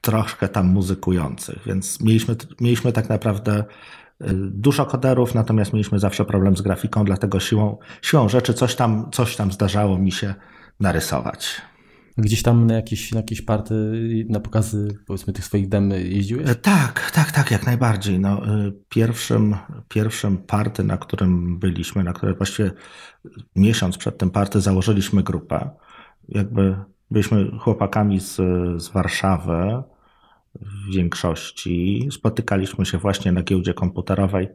troszkę tam muzykujących, więc mieliśmy, mieliśmy tak naprawdę y, dużo koderów, natomiast mieliśmy zawsze problem z grafiką, dlatego siłą, siłą rzeczy coś tam, coś tam zdarzało mi się narysować. Gdzieś tam na jakieś, na jakieś party, na pokazy powiedzmy tych swoich dem jeździłeś? E, tak, tak, tak, jak najbardziej. No, e, pierwszym, pierwszym party, na którym byliśmy, na które właściwie miesiąc przed tym party założyliśmy grupę. Jakby byliśmy chłopakami z, z Warszawy w większości. Spotykaliśmy się właśnie na giełdzie komputerowej.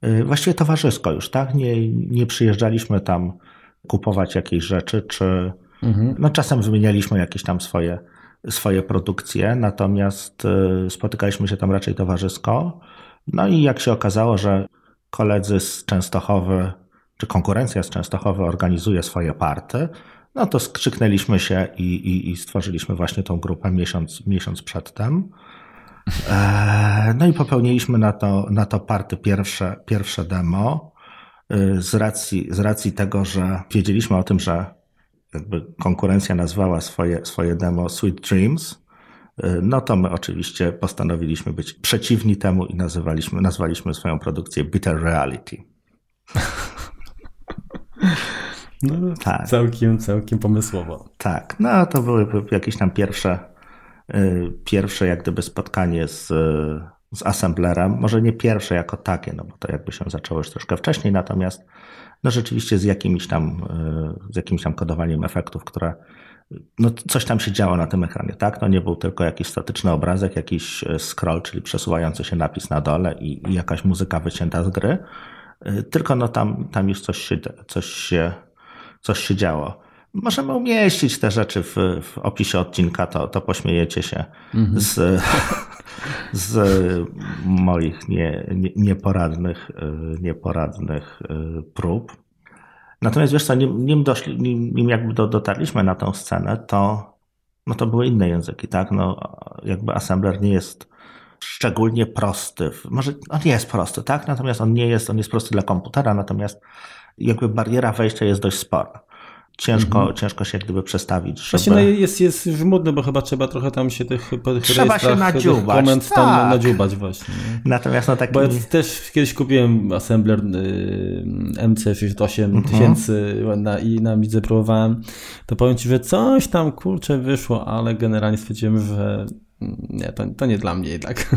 E, właściwie towarzysko już, tak? Nie, nie przyjeżdżaliśmy tam kupować jakiejś rzeczy, czy Mhm. No czasem wymienialiśmy jakieś tam swoje, swoje produkcje, natomiast y, spotykaliśmy się tam raczej towarzysko. No i jak się okazało, że koledzy z Częstochowy, czy konkurencja z Częstochowy organizuje swoje party, no to skrzyknęliśmy się i, i, i stworzyliśmy właśnie tą grupę miesiąc, miesiąc przedtem. E, no i popełniliśmy na to, na to party pierwsze, pierwsze demo. Y, z racji, z racji tego, że wiedzieliśmy o tym, że konkurencja nazwała swoje, swoje demo Sweet Dreams, no to my oczywiście postanowiliśmy być przeciwni temu i nazywaliśmy, nazwaliśmy swoją produkcję Bitter Reality. [LAUGHS] No, tak. Całkiem, całkiem pomysłowo. Tak, no to były jakieś tam pierwsze, y, pierwsze jak gdyby spotkanie z, z assemblerem. Może nie pierwsze jako takie, no bo to jakby się zaczęło już troszkę wcześniej, natomiast no rzeczywiście z jakimś tam, y, z jakimś tam kodowaniem efektów, które no coś tam się działo na tym ekranie, tak? No nie był tylko jakiś statyczny obrazek, jakiś y, scroll, czyli przesuwający się napis na dole i, i jakaś muzyka wycięta z gry, tylko no tam, tam już coś się, coś się coś się działo. Możemy umieścić te rzeczy w, w opisie odcinka, to, to pośmiejecie się mhm. z, [LAUGHS] z moich nie, nie, nieporadnych, nieporadnych y, prób. Natomiast wiesz co, nim, nim, doszli, nim, nim jakby do, dotarliśmy na tę scenę, to, no to były inne języki, tak? No, jakby assembler nie jest szczególnie prosty. Może on jest prosty, tak? Natomiast on nie jest, on jest prosty dla komputera, natomiast jakby bariera wejścia jest dość spora. Ciężko, mhm. ciężko się jak gdyby przestawić. Żeby... Właśnie no jest, jest już modne, bo chyba trzeba trochę tam się tych, tych Trzeba się nadziubać. Komend tak. tam nadziubać właśnie. Nie? Natomiast no taki... Bo ja też kiedyś kupiłem assembler y, MC68 mhm. na, i na Midze próbowałem. To powiem Ci, że coś tam kurczę wyszło, ale generalnie stwierdziłem, że nie, to, to nie dla mnie jednak.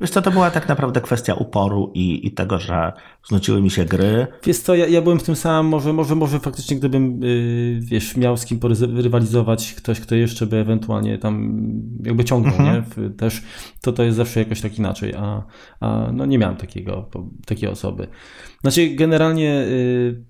Wiesz co, to była tak naprawdę kwestia uporu i, i tego, że znuciły mi się gry. Wiesz co, ja, ja byłem w tym samym, może, może, może faktycznie gdybym, yy, wiesz, miał z kim rywalizować, ktoś, kto jeszcze by ewentualnie tam jakby ciągnął, mhm. nie? Też to, to jest zawsze jakoś tak inaczej, a, a no nie miałem takiego, takiej osoby. Znaczy generalnie, yy,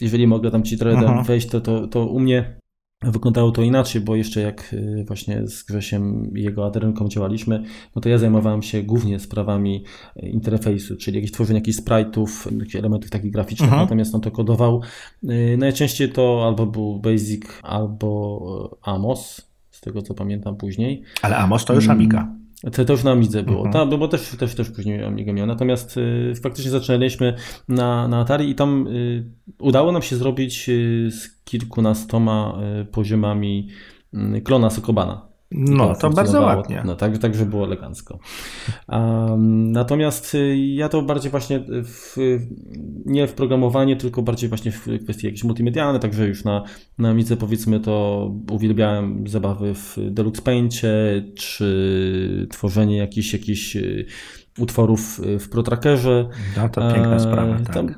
jeżeli mogę tam ci trochę mhm. wejść, to, to, to u mnie Wyglądało to inaczej, bo jeszcze jak y, właśnie z Grzesiem i jego aderynką działaliśmy, no to ja zajmowałem się głównie sprawami y, interfejsu, czyli jakieś tworzenie jakichś sprite'ów, jakichś elementów takich graficznych, mhm. natomiast on to kodował. Y, najczęściej to albo był Basic, albo Amos, z tego co pamiętam później. Ale Amos to już mm. Amiga. To, to już na Amidze było, mhm. Ta, bo też, też, też później Amiga miał. Natomiast y, faktycznie zaczynaliśmy na, na Atari i tam y, udało nam się zrobić y, z kilkunastoma y, poziomami y, klona Sokobana. No, to bardzo ładnie. No, tak, tak, że było elegancko. Um, natomiast y, ja to bardziej właśnie w, nie w programowanie, tylko bardziej właśnie w kwestii jakieś multimedialne, także już na, na Midze powiedzmy to uwielbiałem zabawy w Deluxe Paintie, czy tworzenie jakichś, jakichś y, utworów w ProTrackerze. No to piękna sprawa, tak. Tam,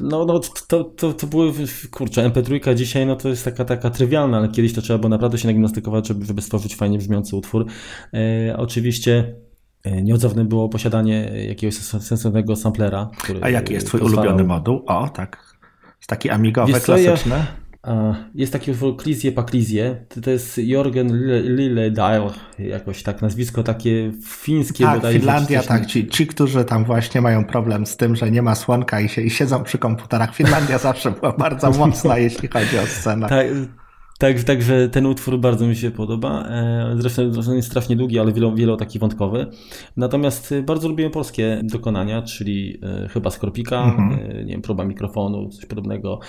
no, no to, to, to były, kurczę, MP3 dzisiaj no to jest taka, taka trywialna, ale kiedyś to trzeba było naprawdę się nagimnastykować, żeby, żeby stworzyć fajnie brzmiący utwór. E, oczywiście e, Nieodzowne było posiadanie jakiegoś sensownego samplera. A jaki jest twój ulubiony moduł? O, tak. Taki amigowy, klasyczny. Ja, jest taki utwór Klizje Paklizje. To jest Jorgen Lilledahl, jakoś tak nazwisko takie fińskie. Tak, Finlandia, tak. Ci, ci, którzy tam właśnie mają problem z tym, że nie ma słonka i, się, i siedzą przy komputerach. Finlandia [LAUGHS] zawsze była bardzo [LAUGHS] mocna, jeśli chodzi o scenę. Tak, tak, także ten utwór bardzo mi się podoba. E, zresztą, zresztą jest strasznie długi, ale wielo, wielo taki wątkowy. Natomiast e, bardzo lubię polskie dokonania, czyli e, chyba Skorpika, mhm. nie wiem, próba mikrofonu, coś podobnego.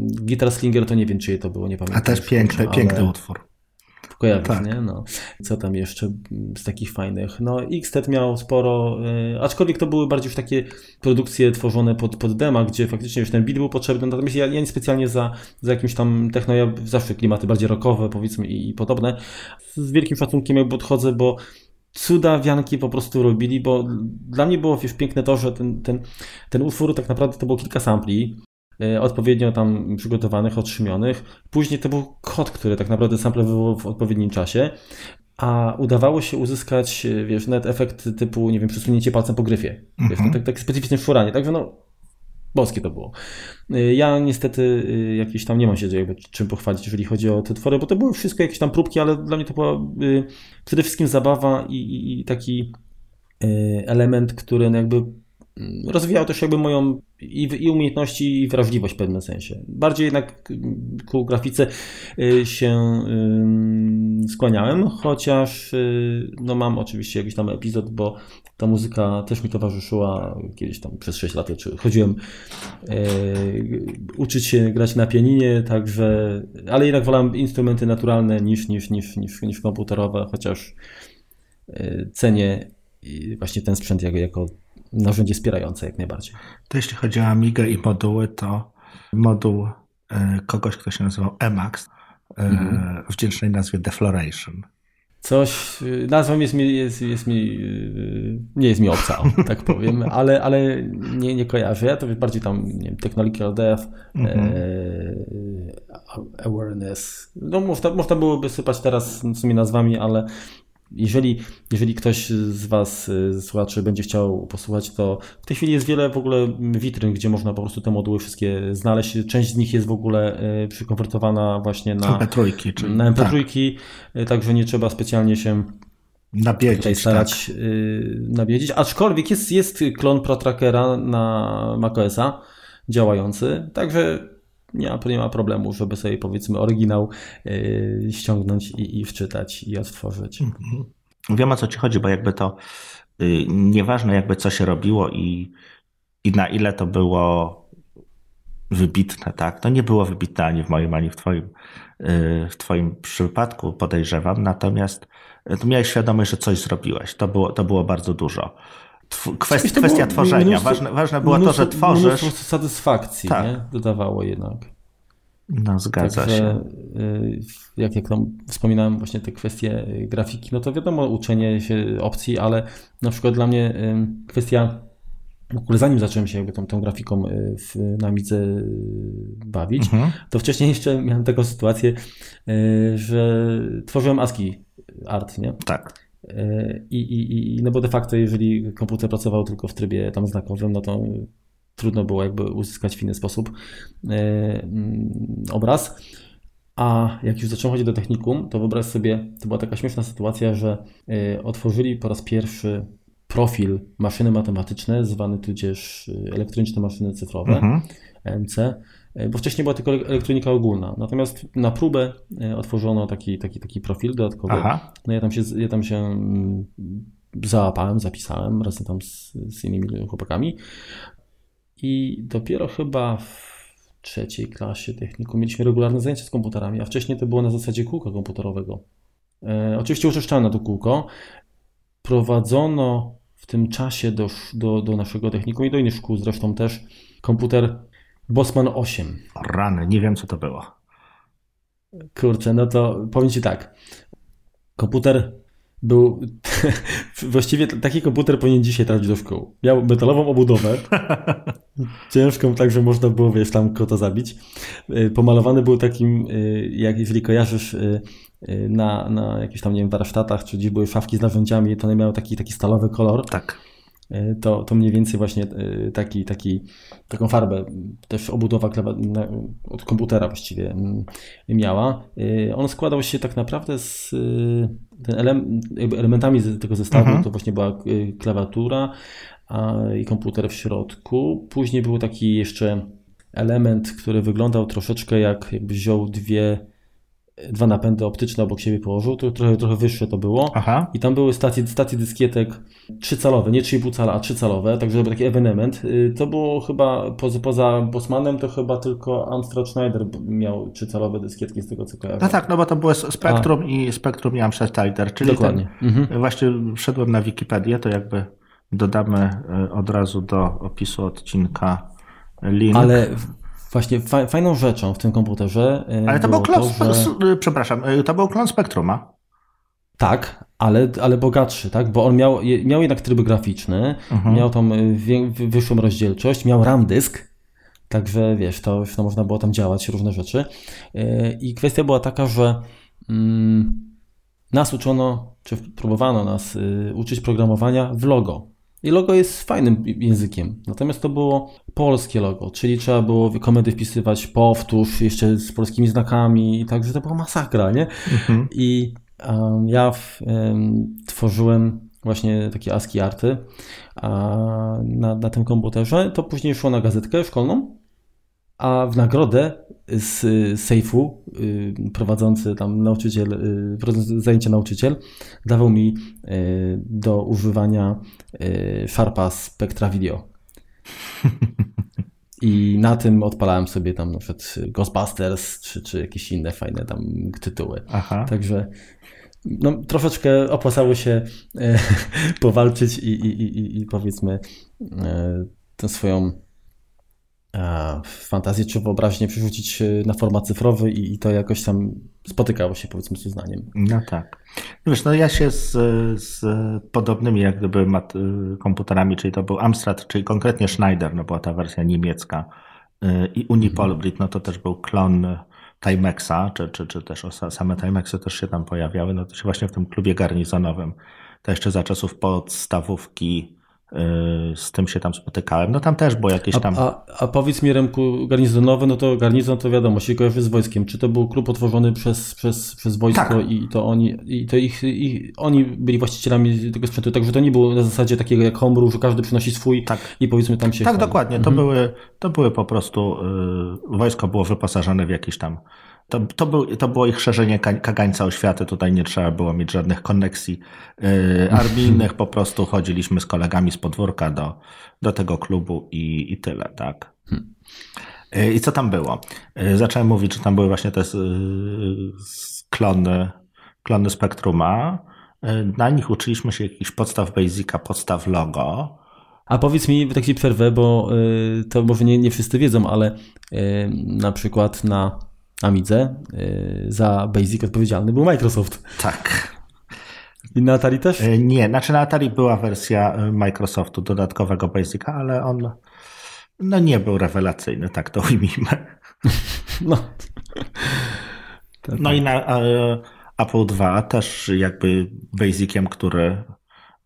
Guitar Slinger to nie wiem, czyje to było, nie pamiętam. A też piękny, ale... piękny utwór kojarzysz, tak. nie? No. Co tam jeszcze z takich fajnych? No Xtet miał sporo, yy, aczkolwiek to były bardziej już takie produkcje tworzone pod, pod dema, gdzie faktycznie już ten beat był potrzebny, natomiast ja, ja nie specjalnie za, za jakimś tam techno, ja zawsze klimaty bardziej rockowe powiedzmy i, i podobne. Z wielkim szacunkiem jakby podchodzę, bo cuda wianki po prostu robili, bo dla mnie było wiesz, piękne to, że ten, ten, ten utwór tak naprawdę to było kilka sampli, odpowiednio tam przygotowanych, otrzymionych. Później to był kod, który tak naprawdę samplował w odpowiednim czasie, a udawało się uzyskać, e, wiesz, net efekt typu, nie wiem, przesunięcie palcem po gryfie. Wiesz, mhm. tak, tak specyficzne szuranie, także no boskie to było. E, ja niestety jakieś tam nie mam się jakby czym pochwalić, jeżeli chodzi o te twory, bo to były wszystko jakieś tam próbki, ale dla mnie to była przede wszystkim zabawa i, i, i taki element, który no jakby rozwijało też jakby moją i, i umiejętności, i wrażliwość w pewnym sensie. Bardziej jednak ku grafice y, się skłaniałem, chociaż y, no mam oczywiście jakiś tam epizod, bo ta muzyka też mi towarzyszyła kiedyś tam przez 6 lat. Chodziłem e, uczyć się grać na pianinie, także, ale jednak wolałem instrumenty naturalne niż, niż, niż, niż, niż komputerowe, chociaż cenię właśnie ten sprzęt jako, jako narzędzie wspierające jak najbardziej. To jeśli chodzi o Amigę i moduły, to moduł e, kogoś, kto się nazywał Emacs mhm. w wdzięcznej nazwie Defloration. Coś, nazwa jest mi, jest, jest mi, nie jest mi obca, [LAUGHS] tak powiem, ale, ale nie, nie kojarzę. Ja to bardziej tam, nie wiem, technological dev, mhm. e, awareness. No można, można byłoby sypać teraz z tymi nazwami, ale jeżeli, jeżeli ktoś z Was, z słuchaczy, będzie chciał posłuchać, to w tej chwili jest wiele w ogóle witryn, gdzie można po prostu te moduły wszystkie znaleźć. Część z nich jest w ogóle e, przykonwertowana właśnie na MP3, czyli, na MP3 tak. także nie trzeba specjalnie się Nabiedzić, tutaj starać tak. nabiedzić. Aczkolwiek jest, jest klon ProTrackera na macOSa działający, także nie ma, nie ma problemu, żeby sobie powiedzmy oryginał yy, ściągnąć i, i wczytać i odtworzyć. Mhm. Wiem o co ci chodzi, bo jakby to yy, nieważne jakby co się robiło i, i na ile to było wybitne, tak? To nie było wybitne ani w moim, ani w twoim, yy, w twoim przypadku, podejrzewam, natomiast to miałeś świadomość, że coś zrobiłeś. To było, to było bardzo dużo. Kwest, kwestia tworzenia. Mnóstwo, ważne, ważne było mnóstwo, to, że tworzysz. Mnóstwo satysfakcji tak. nie? dodawało jednak. No, zgadza Także, się. Y, jak, jak tam wspominałem właśnie te kwestie grafiki, no to wiadomo, uczenie się opcji, ale na przykład dla mnie kwestia w ogóle zanim zacząłem się jakby tą, tą grafiką y, w, na Midze bawić, mhm. to wcześniej jeszcze miałem taką sytuację, y, że tworzyłem ASCII art, nie? Tak. I, i, I no bo de facto, jeżeli komputer pracował tylko w trybie tam znakowym, no to trudno było jakby uzyskać w inny sposób e, mm, obraz. A jak już zacząłem chodzić do technikum, to wyobraź sobie, to była taka śmieszna sytuacja, że e, otworzyli po raz pierwszy profil maszyny matematyczne, zwany tudzież e, elektroniczne maszyny cyfrowe, mhm. MC, bo wcześniej była tylko elektronika ogólna. Natomiast na próbę otworzono taki, taki, taki profil dodatkowy. Aha. No ja tam się, ja tam się mm, załapałem, zapisałem razem tam z, z innymi chłopakami. I dopiero chyba w trzeciej klasie techniku mieliśmy regularne zajęcia z komputerami, a wcześniej to było na zasadzie kółka komputerowego. E, oczywiście uczeszczano to kółko. Prowadzono w tym czasie do, do, do naszego technikum i do innych szkół zresztą też komputer Bosman 8. Rany, nie wiem co to było. Kurczę, no to powiem Ci tak. Komputer był [LAUGHS] właściwie taki komputer powinien dzisiaj trafić do szkół. Miał metalową obudowę, [LAUGHS] ciężką, tak że można było wiesz, tam kota zabić. Y, pomalowany był takim, y, jak jeżeli kojarzysz y, na, na jakichś tam, nie wiem, warsztatach, czy gdzieś były szafki z narzędziami, to one miały taki, taki stalowy kolor. Tak. E, to, to mniej więcej właśnie e, taki, taki, taką farbę, też obudowa od komputera właściwie mm, miała. E, on składał się tak naprawdę z ten elementami tego zestawu, mhm. to właśnie była klawiatura i komputer w środku. Później był taki jeszcze element, który wyglądał troszeczkę jak jakby wziął dwie dwa napędy optyczne obok siebie położył, to trochę, trochę wyższe to było. Aha. I tam były stacje, stacje dyskietek trzycalowe, nie 3,5 cala, a trzycalowe, także taki ewenement. Y, to było chyba, poza, poza Bosmanem, to chyba tylko Amstrad Schneider miał trzycalowe dyskietki z tego co kojarzę. No tak, no bo to było Spektrum a. i Spektrum i Amstrad Schneider, czyli Dokładnie. Ten, mhm. właśnie wszedłem na Wikipedię, to jakby dodamy y, od razu do opisu odcinka link. Ale Właśnie fajną rzeczą w tym komputerze. E, ale to był klon, to, że... przepraszam, e, to był klon Spectruma. Tak, ale, ale bogatszy, tak? Bo on miał, miał jednak tryb graficzny, mhm. miał tam e, wyższą rozdzielczość, miał RAM dysk, także wiesz, to to można było tam działać, różne rzeczy. I kwestia była taka, że mm, nas uczono, czy próbowano nas uczyć programowania w logo. I logo jest fajnym językiem. Natomiast to było polskie logo, czyli trzeba było komendy wpisywać powtórz, jeszcze z polskimi znakami i także to była masakra, nie? Mhm. I um, ja w, um, tworzyłem właśnie takie ASCII arty na, na tym komputerze. To później szło na gazetkę szkolną, a w nagrodę z sejfu y, prowadzący tam nauczyciel, y, prowadzący zajęcia nauczyciel dawał mi y, do używania Sharpa Spectra Video. [LAUGHS] I na tym odpalałem sobie tam na przykład Ghostbusters czy, czy jakieś inne fajne tam tytuły. Aha. Także no, troszeczkę opłacało się e, [LAUGHS] powalczyć i, i, i, i powiedzmy e, tę swoją fantazję czy wyobraźnię przerzucić na format cyfrowy i, i to jakoś tam spotykało się powiedzmy z uznaniem. No tak. Wiesz, no ja się z, z podobnymi jak gdyby mat, komputerami, czyli to był Amstrad, czyli konkretnie Schneider, no była ta wersja niemiecka i Unipolbrit, no to też był klon Timexa, czy, czy, czy też same Timexy też się tam pojawiały, no to się właśnie w tym klubie garnizonowym, to jeszcze za czasów podstawówki z tym się tam spotykałem. No tam też było jakieś tam. A, a, a powiedz mi, Remku, garnizonowy, no to garnizon to wiadomo, się kojarzy z wojskiem. Czy to był klub otworzony przez, przez, przez wojsko tak. i to oni, i to ich, ich, oni byli właścicielami tego sprzętu, także to nie było na zasadzie takiego jak homebrew, że każdy przynosi swój tak. i powiedzmy tam się. Tak, dokładnie. To, mhm. były, to były po prostu, yy, wojsko było wyposażone w jakieś tam to, to, był, to było ich szerzenie kagańca oświaty, tutaj nie trzeba było mieć żadnych koneksji yy, armijnych, po prostu chodziliśmy z kolegami z podwórka do, do tego klubu i, i tyle, tak. Yy, I co tam było? Yy, zacząłem mówić, że tam były właśnie te yy, klony, klony Spektruma. Yy, na nich uczyliśmy się jakichś podstaw Basica, podstaw logo. A powiedz mi, tak ci przerwę, bo yy, to może nie, nie wszyscy wiedzą, ale na przykład na Amidze y, za Basic odpowiedzialny był Microsoft. Tak. I na Atari też? Y, nie, znaczy na Atari była wersja y, Microsoftu dodatkowego Basica, ale on no nie był rewelacyjny, tak to ujmijmy. No. no i na Apple II też jakby Basiciem, który,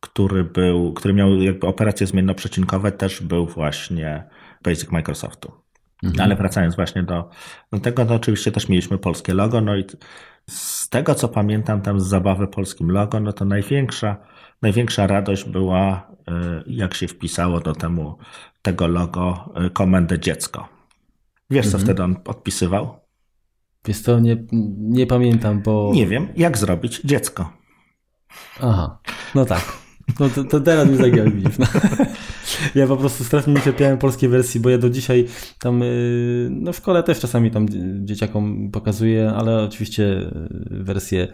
który był, który miał jakby operacje zmiennoprzecinkowe, też był właśnie Basic Microsoftu. Mhm. Ale wracając właśnie do, do tego, no oczywiście też mieliśmy polskie logo, no i z tego co pamiętam tam z zabawy polskim logo, no to największa, największa radość była, y, jak się wpisało do temu, tego logo y, komendę dziecko. Wiesz, co mhm. wtedy on odpisywał? Wiesz to nie, nie pamiętam, bo... Nie wiem, jak zrobić dziecko. Aha, no tak. No to, to teraz mi zagiął. No. [LAUGHS] Ja po prostu strasznie nie cierpiałem polskiej wersji, bo ja do dzisiaj tam, y, no w szkole też czasami tam dzieciakom pokazuję, ale oczywiście y, wersję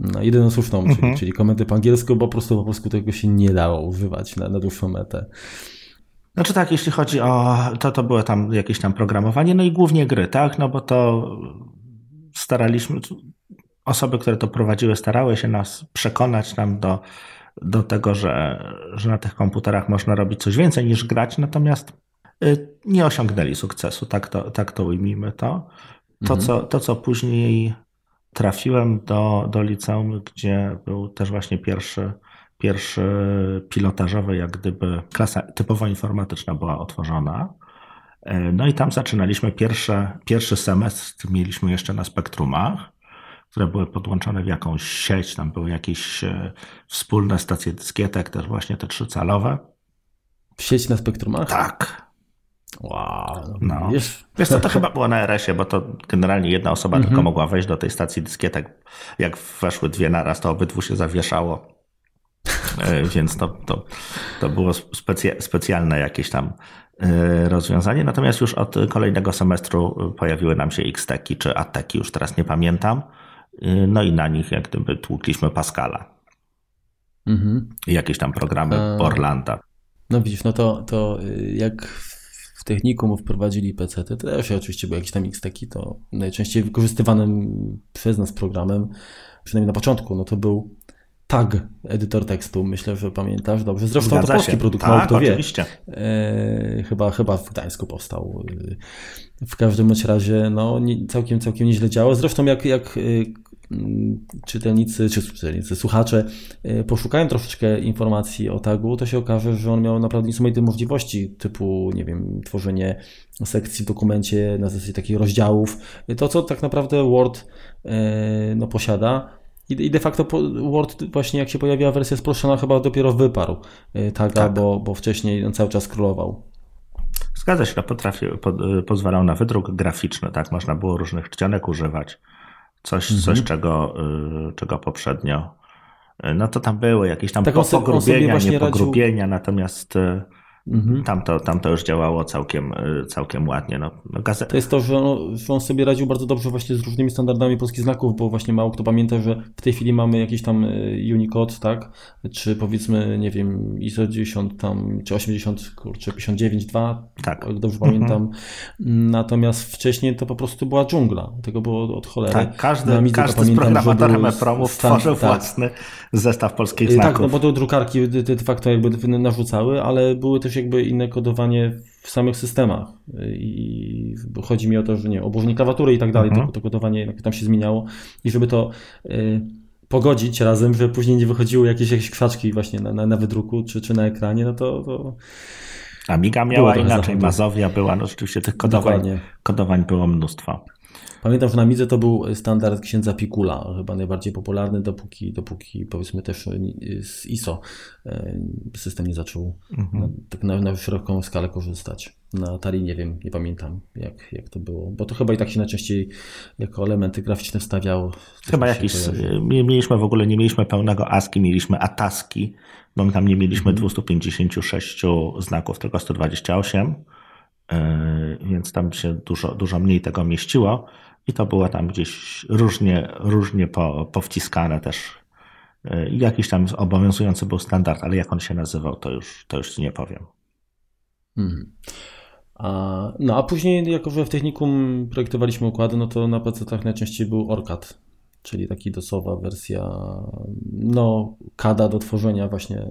no, jedyną słuszną, mhm. czyli, czyli komendy po angielsku, bo po prostu po polsku tego się nie dało używać na, na dłuższą metę. Znaczy tak, jeśli chodzi o, to to było tam jakieś tam programowanie, no i głównie gry, tak, no bo to staraliśmy, osoby, które to prowadziły, starały się nas przekonać nam do do tego, że, że na tych komputerach można robić coś więcej niż grać, natomiast y, nie osiągnęli sukcesu, tak to, tak to ujmijmy to. To, mhm. co, to co później trafiłem do, do liceum, gdzie był też właśnie pierwszy, pierwszy pilotażowy, jak gdyby klasa typowo informatyczna była otworzona. Y, no i tam zaczynaliśmy pierwsze, pierwszy semestr, mieliśmy jeszcze na spektrumach które były podłączone w jakąś sieć, tam były jakieś e, wspólne stacje dyskietek, też właśnie te trzycalowe. Sieć na spektrumach? Tak. Wow. No. Wiesz, wiesz co, to chyba było na RS-ie, bo to generalnie jedna osoba mm -hmm. tylko mogła wejść do tej stacji dyskietek. Jak weszły dwie naraz, to obydwu się zawieszało. E, więc to, to, to było specja specjalne jakieś tam e, rozwiązanie. Natomiast już od kolejnego semestru pojawiły nam się X-Teki czy Ateki, już teraz nie pamiętam. Y, no i na nich jak gdyby tłukliśmy Pascala. Mhm. I jakieś tam programy A... Orlanda. No widzisz, no to, to y, jak w technikum wprowadzili PC, to też oczywiście był jakiś tam X-Teki, to najczęściej wykorzystywanym przez nas programem, przynajmniej na początku, no to był tag, edytor tekstu, myślę, że pamiętasz dobrze. Zresztą Zgadza to polski się. produkt, tak, to oczywiście. wie. E, chyba, chyba w Gdańsku powstał. W każdym razie no, nie, całkiem, całkiem nieźle działał. Zresztą jak, jak Mm, czytelnicy, czy czytelnicy, słuchacze y, poszukają troszeczkę informacji o tagu, to się okaże, że on miał naprawdę niesamowite możliwości, typu, nie wiem, tworzenie sekcji w dokumencie na zasadzie takich rozdziałów. To, co tak naprawdę Word y, no, posiada, I de facto Word właśnie jak się pojawiła wersja sproszczona chyba dopiero wyparł taga, tak. bo, bo wcześniej on cały czas królował. Zgadza się, no po, pozwalał na wydruk graficzny, tak? Można było różnych czcionek używać. Coś, mhm. coś czego, czego poprzednio no to tam były jakieś tam tak pogrubienia, nie pogrubienia, radził... natomiast e, Mhm. Tam, to, tam to już działało całkiem, y, całkiem ładnie. No, no To jest to, że on, że on, sobie radził bardzo dobrze właśnie z różnymi standardami polskich znaków, bo właśnie mało kto pamięta, że w tej chwili mamy jakiś tam y, Unicode, tak? Czy powiedzmy, nie wiem, ISO 90 tam, czy 80, kurczę, 59.2, tak. jak dobrze mhm. pamiętam. Natomiast wcześniej to po prostu była dżungla. Tego było od cholery. Tak, każdy, każdy z programatorem EPROMu stworzył tak. własny zestaw polskich znaków. Tak, no bo to drukarki de facto jakby narzucały, ale były też jakby inne kodowanie w samych systemach. I chodzi mi o to, że nie, obłożenie klawatury i tak dalej, mhm. to, to kodowanie tam się zmieniało. I żeby to y, pogodzić razem, że później nie wychodziły jakieś, jakieś krzaczki właśnie na, na, na wydruku czy, czy na ekranie, no to, to Amiga miała inaczej, Mazowia była, no rzeczywiście tych kodowań, kodowań było mnóstwo. Pamiętam, że na Midze to był standard księdza Pikula, chyba najbardziej popularny, dopóki, dopóki powiedzmy też z ISO e, system nie zaczął mhm. na, tak na, na szeroką skalę korzystać. Na Atari nie wiem, nie pamiętam jak, jak to było, bo to chyba i tak się najczęściej jako elementy graficzne wstawiało. Chyba jakieś, mieliśmy w ogóle, nie mieliśmy pełnego ASCII, mieliśmy ATASKI, bo my tam nie mieliśmy mhm. 256 znaków, tylko 128, e, więc tam się dużo, dużo mniej tego mieściło. I to było tam gdzieś różnie, różnie po, powciskane też. Jakiś tam obowiązujący był standard, ale jak on się nazywał, to już, to już nie powiem. Hmm. A, no a później, jako że w technikum projektowaliśmy układy, no to na PC-tach najczęściej był ORCAD, czyli taki dosowa wersja, no, KADA do tworzenia właśnie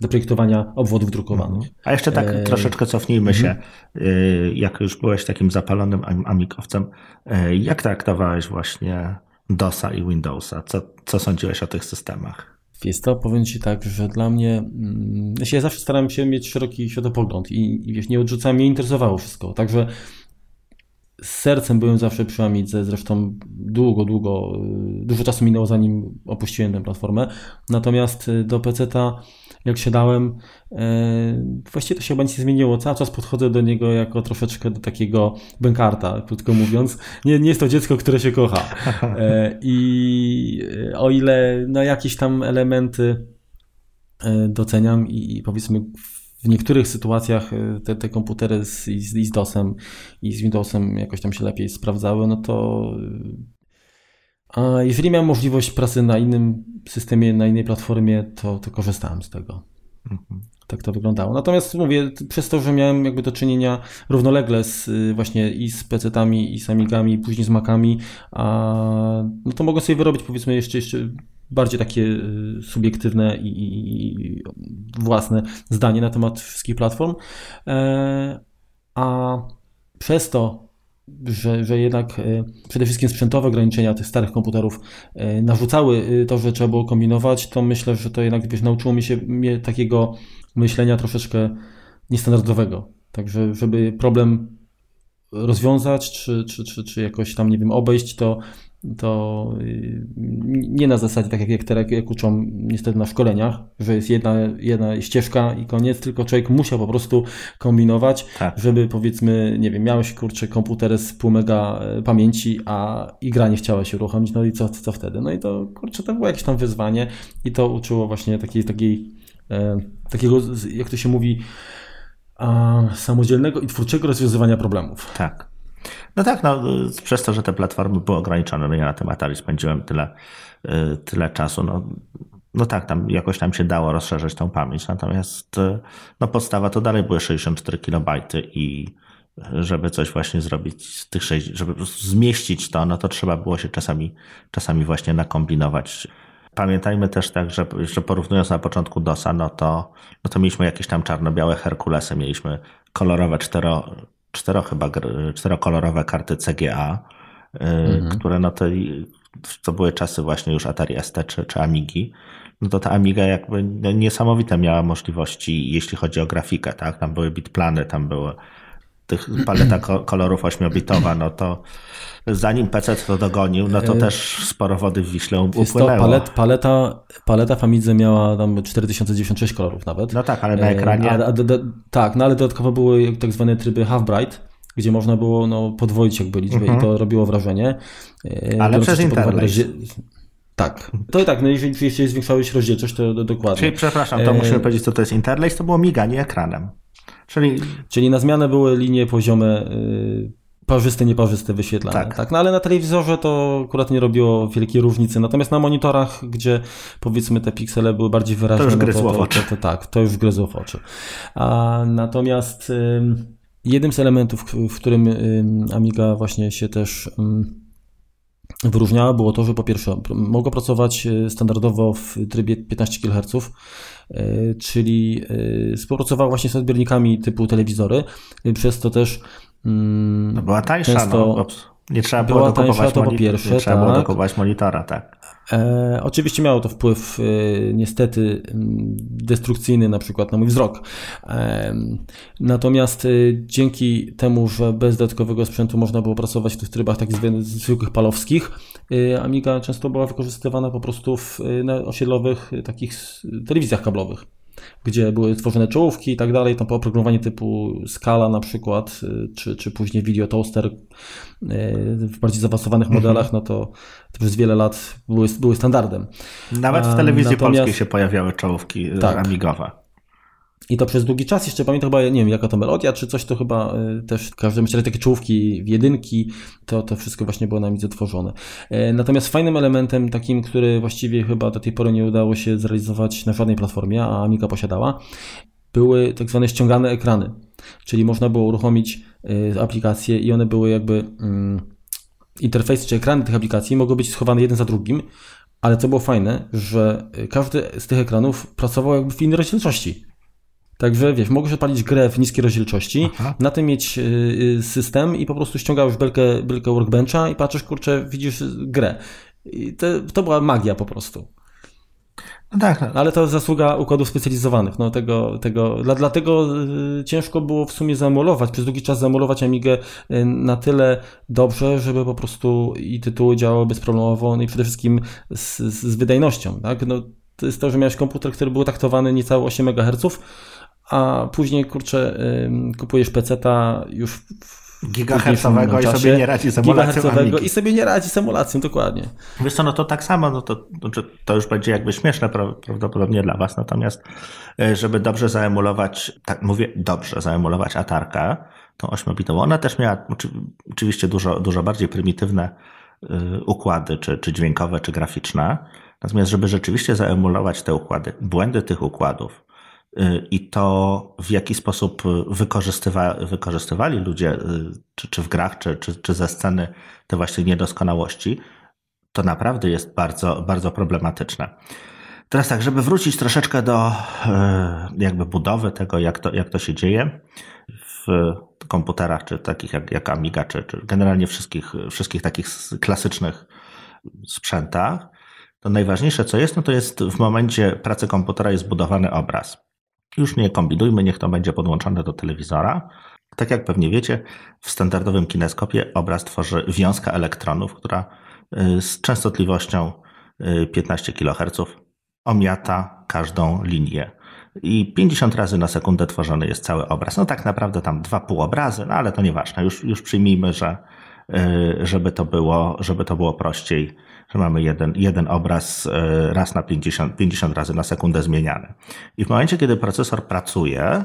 do projektowania obwodów drukowanych. Mhm. A jeszcze tak e... troszeczkę cofnijmy się. Mhm. E, jak już byłeś takim zapalonym amikowcem, e, jak traktowałeś właśnie DOSa i Windowsa? Co, co sądziłeś o tych systemach? Jest to, powiem Ci tak, że dla mnie, mm, ja zawsze starałem się mieć szeroki światopogląd i, i wiesz, nie odrzucałem, mnie interesowało wszystko, także z sercem byłem zawsze przy Amidze, zresztą długo, długo, y, dużo czasu minęło zanim opuściłem tę platformę, natomiast y, do PC-ta jak siadałem, e, właściwie to się chyba nic nie zmieniło. Cały czas podchodzę do niego jako troszeczkę do takiego bękarta, krótko mówiąc. Nie, nie jest to dziecko, które się kocha. E, I o ile no, jakieś tam elementy e, doceniam i, i powiedzmy w niektórych sytuacjach te, te komputery z, z, z DOSem i z Windowsem jakoś tam się lepiej sprawdzały, no to a jeżeli miałem możliwość pracy na innym systemie, na innej platformie, to, to korzystałem z tego. Mhm. Tak to wyglądało. Natomiast mówię, przez to, że miałem jakby do czynienia równolegle z y, właśnie i z PC-tami, i z Amigami, i później z Macami, a, no to mogę sobie wyrobić powiedzmy jeszcze, jeszcze bardziej takie y, subiektywne i, i, i własne zdanie na temat wszystkich platform. E, a przez to, że, że jednak e, przede wszystkim sprzętowe ograniczenia tych starych komputerów e, narzucały e, to, że trzeba było kombinować, to myślę, że to jednak wiesz, nauczyło mi się mnie takiego myślenia troszeczkę niestandardowego. Także, żeby problem rozwiązać, czy, czy, czy, czy jakoś tam, nie wiem, obejść, to to y, nie na zasadzie tak jak, jak, jak uczą niestety na szkoleniach, że jest jedna, jedna ścieżka i koniec, tylko człowiek musiał po prostu kombinować, tak. żeby powiedzmy, nie wiem, miałeś kurczę komputer z pół mega e, pamięci, a i gra nie chciała się uruchomić, no i co, co wtedy? No i to kurczę, to było jakieś tam wyzwanie i to uczyło właśnie takiej, takiej e, takiego, jak to się mówi, a, samodzielnego i twórczego rozwiązywania problemów. Tak. No tak, no, przez to, że te platformy były ograniczone, no ja na tym Atari spędziłem tyle, y, tyle czasu, no, no tak, tam jakoś tam się dało rozszerzyć tą pamięć, natomiast y, no podstawa to dalej były 64 KB i żeby coś właśnie zrobić z tych 6, żeby zmieścić to, no to trzeba było się czasami, czasami właśnie nakombinować. Pamiętajmy też tak, że, że porównując na początku DOSa, no to, no to mieliśmy jakieś tam czarno-białe Herkulesy, mieliśmy kolorowe cztero, cztero chyba, czterokolorowe karty CGA, y, mhm. które no to, to były czasy właśnie już Atari ST czy, czy Amigi, no to ta Amiga jakby niesamowite miała możliwości, jeśli chodzi o grafikę, tak? Tam były bitplany, tam były tych paleta kolorów 8-bitowa, no to zanim PC to dogonił, no to e, też sporo wody w Wiśle upłynęło. To palet, paleta, paleta Famidze miała tam 4096 kolorów nawet. No tak, ale na ekranie... A, a, tak, no ale dodatkowo były tak zwane tryby half bright, gdzie można było no, podwoić jakby liczbę mhm. i to robiło wrażenie. E, ale przez internet. Tak. To tak, no jeżeli oczywiście zwiększałeś rozdzielczość, to, to dokładnie. Czyli przepraszam, to e... musimy powiedzieć, co to jest interlace, to było miganie ekranem. Czyli... Czyli na zmianę były linie poziome y, parzyste, nieparzyste wyświetlane. Tak. tak. No ale na telewizorze to akurat nie robiło wielkiej różnicy. Natomiast na monitorach, gdzie powiedzmy te piksele były bardziej wyraźne, to już gryzło no w oczy. To, to, tak, to już gryzło w oczy. A, natomiast jednym z elementów, w którym Amiga właśnie się y, wyróżniała, było to, że po pierwsze mogła pracować y, standardowo w trybie 15 kHz, y, czyli y, współpracowała właśnie z odbiornikami typu telewizory, przez to też mm, no była tańsza, często no, nie trzeba było była tańsza, to po pierwsze, nie trzeba tak. było dokupować monitora, tak. E, oczywiście miało to wpływ e, niestety destrukcyjny na przykład na mój wzrok. E, natomiast e, dzięki temu, że bez dodatkowego sprzętu można było pracować w tych trybach takich zwykłych palowskich, e, Amiga często była wykorzystywana po prostu w e, na osiedlowych takich telewizjach kablowych gdzie były tworzone czołówki i tak dalej, tam oprogramowanie typu Scala na przykład, y, czy, czy później Video Toaster y, w bardziej zaawansowanych mhm. modelach, no to, to przez wiele lat były, były standardem. Nawet w telewizji Natomiast, polskiej się pojawiały czołówki y, tak. amigowe. I to przez długi czas, jeszcze pamiętam chyba, nie wiem, jaka to melodia, czy coś, to chyba y, też w każdym razie takie czołówki, jedynki, to, to wszystko właśnie było na midze tworzone. E, natomiast fajnym elementem takim, który właściwie chyba do tej pory nie udało się zrealizować na żadnej platformie, a Amiga posiadała, były tak zwane ściągane ekrany. Czyli można było uruchomić y, aplikacje i one były jakby mm, interfejsy czy ekrany tych aplikacji mogły być schowane jeden za drugim, ale co było fajne, że każdy z tych ekranów pracował jakby w innej rozdzielczości. Także wiesz, mogłeś odpalić grę w niskiej rozdzielczości, Aha. na tym mieć y, system i po prostu ściągałeś belkę, belkę workbencha i patrzysz, kurczę, widzisz grę. I to, to była magia po prostu. No tak. No. Ale to zasługa układów specjalizowanych. No tego, tego, dla, dlatego y, ciężko było w sumie zaemulować, przez długi czas zaemulować Amigę y, na tyle dobrze, żeby po prostu i tytuły działały bezproblemowo, no i przede wszystkim z, z wydajnością. Tak? No, to jest to, że miałeś komputer, który był taktowany niecałe 8 MHz, a później, kurczę, kupujesz peceta już w gigahercowego i sobie nie radzi z emulacją Amigi. i sobie nie radzi z emulacją, dokładnie. Wiesz co, no to tak samo, no to, znaczy, to już będzie jakby śmieszne prawdopodobnie dla was, natomiast e, żeby dobrze zaemulować, tak mówię, dobrze zaemulować atarkę, tą 8-bitową, ona też miała oczywiście dużo, dużo bardziej prymitywne e, układy, czy, czy dźwiękowe, czy graficzne, natomiast żeby rzeczywiście zaemulować te układy, błędy tych układów, i to, w jaki sposób wykorzystywa, wykorzystywali ludzie, y, czy, czy w grach, czy, czy, czy ze sceny te właśnie niedoskonałości, to naprawdę jest bardzo, bardzo problematyczne. Teraz tak, żeby wrócić troszeczkę do y, jakby budowy tego, jak to, jak to się dzieje w komputerach, czy takich jak, jak Amiga, czy, czy generalnie wszystkich, wszystkich takich klasycznych sprzętach, to najważniejsze co jest, no to jest w momencie pracy komputera jest budowany obraz. Już nie kombinujmy, niech to będzie podłączone do telewizora. Tak jak pewnie wiecie, w standardowym kineskopie obraz tworzy wiązka elektronów, która y, z częstotliwością 15 y, kHz omiata każdą linię. I 50 razy na sekundę tworzony jest cały obraz. No tak naprawdę tam dwa półobrazy, no ale to nieważne. Już, już przyjmijmy, że y, żeby to było, żeby to było prościej że mamy jeden, jeden obraz e, raz na 50, 50 razy na sekundę zmieniany. I w momencie, kiedy procesor pracuje,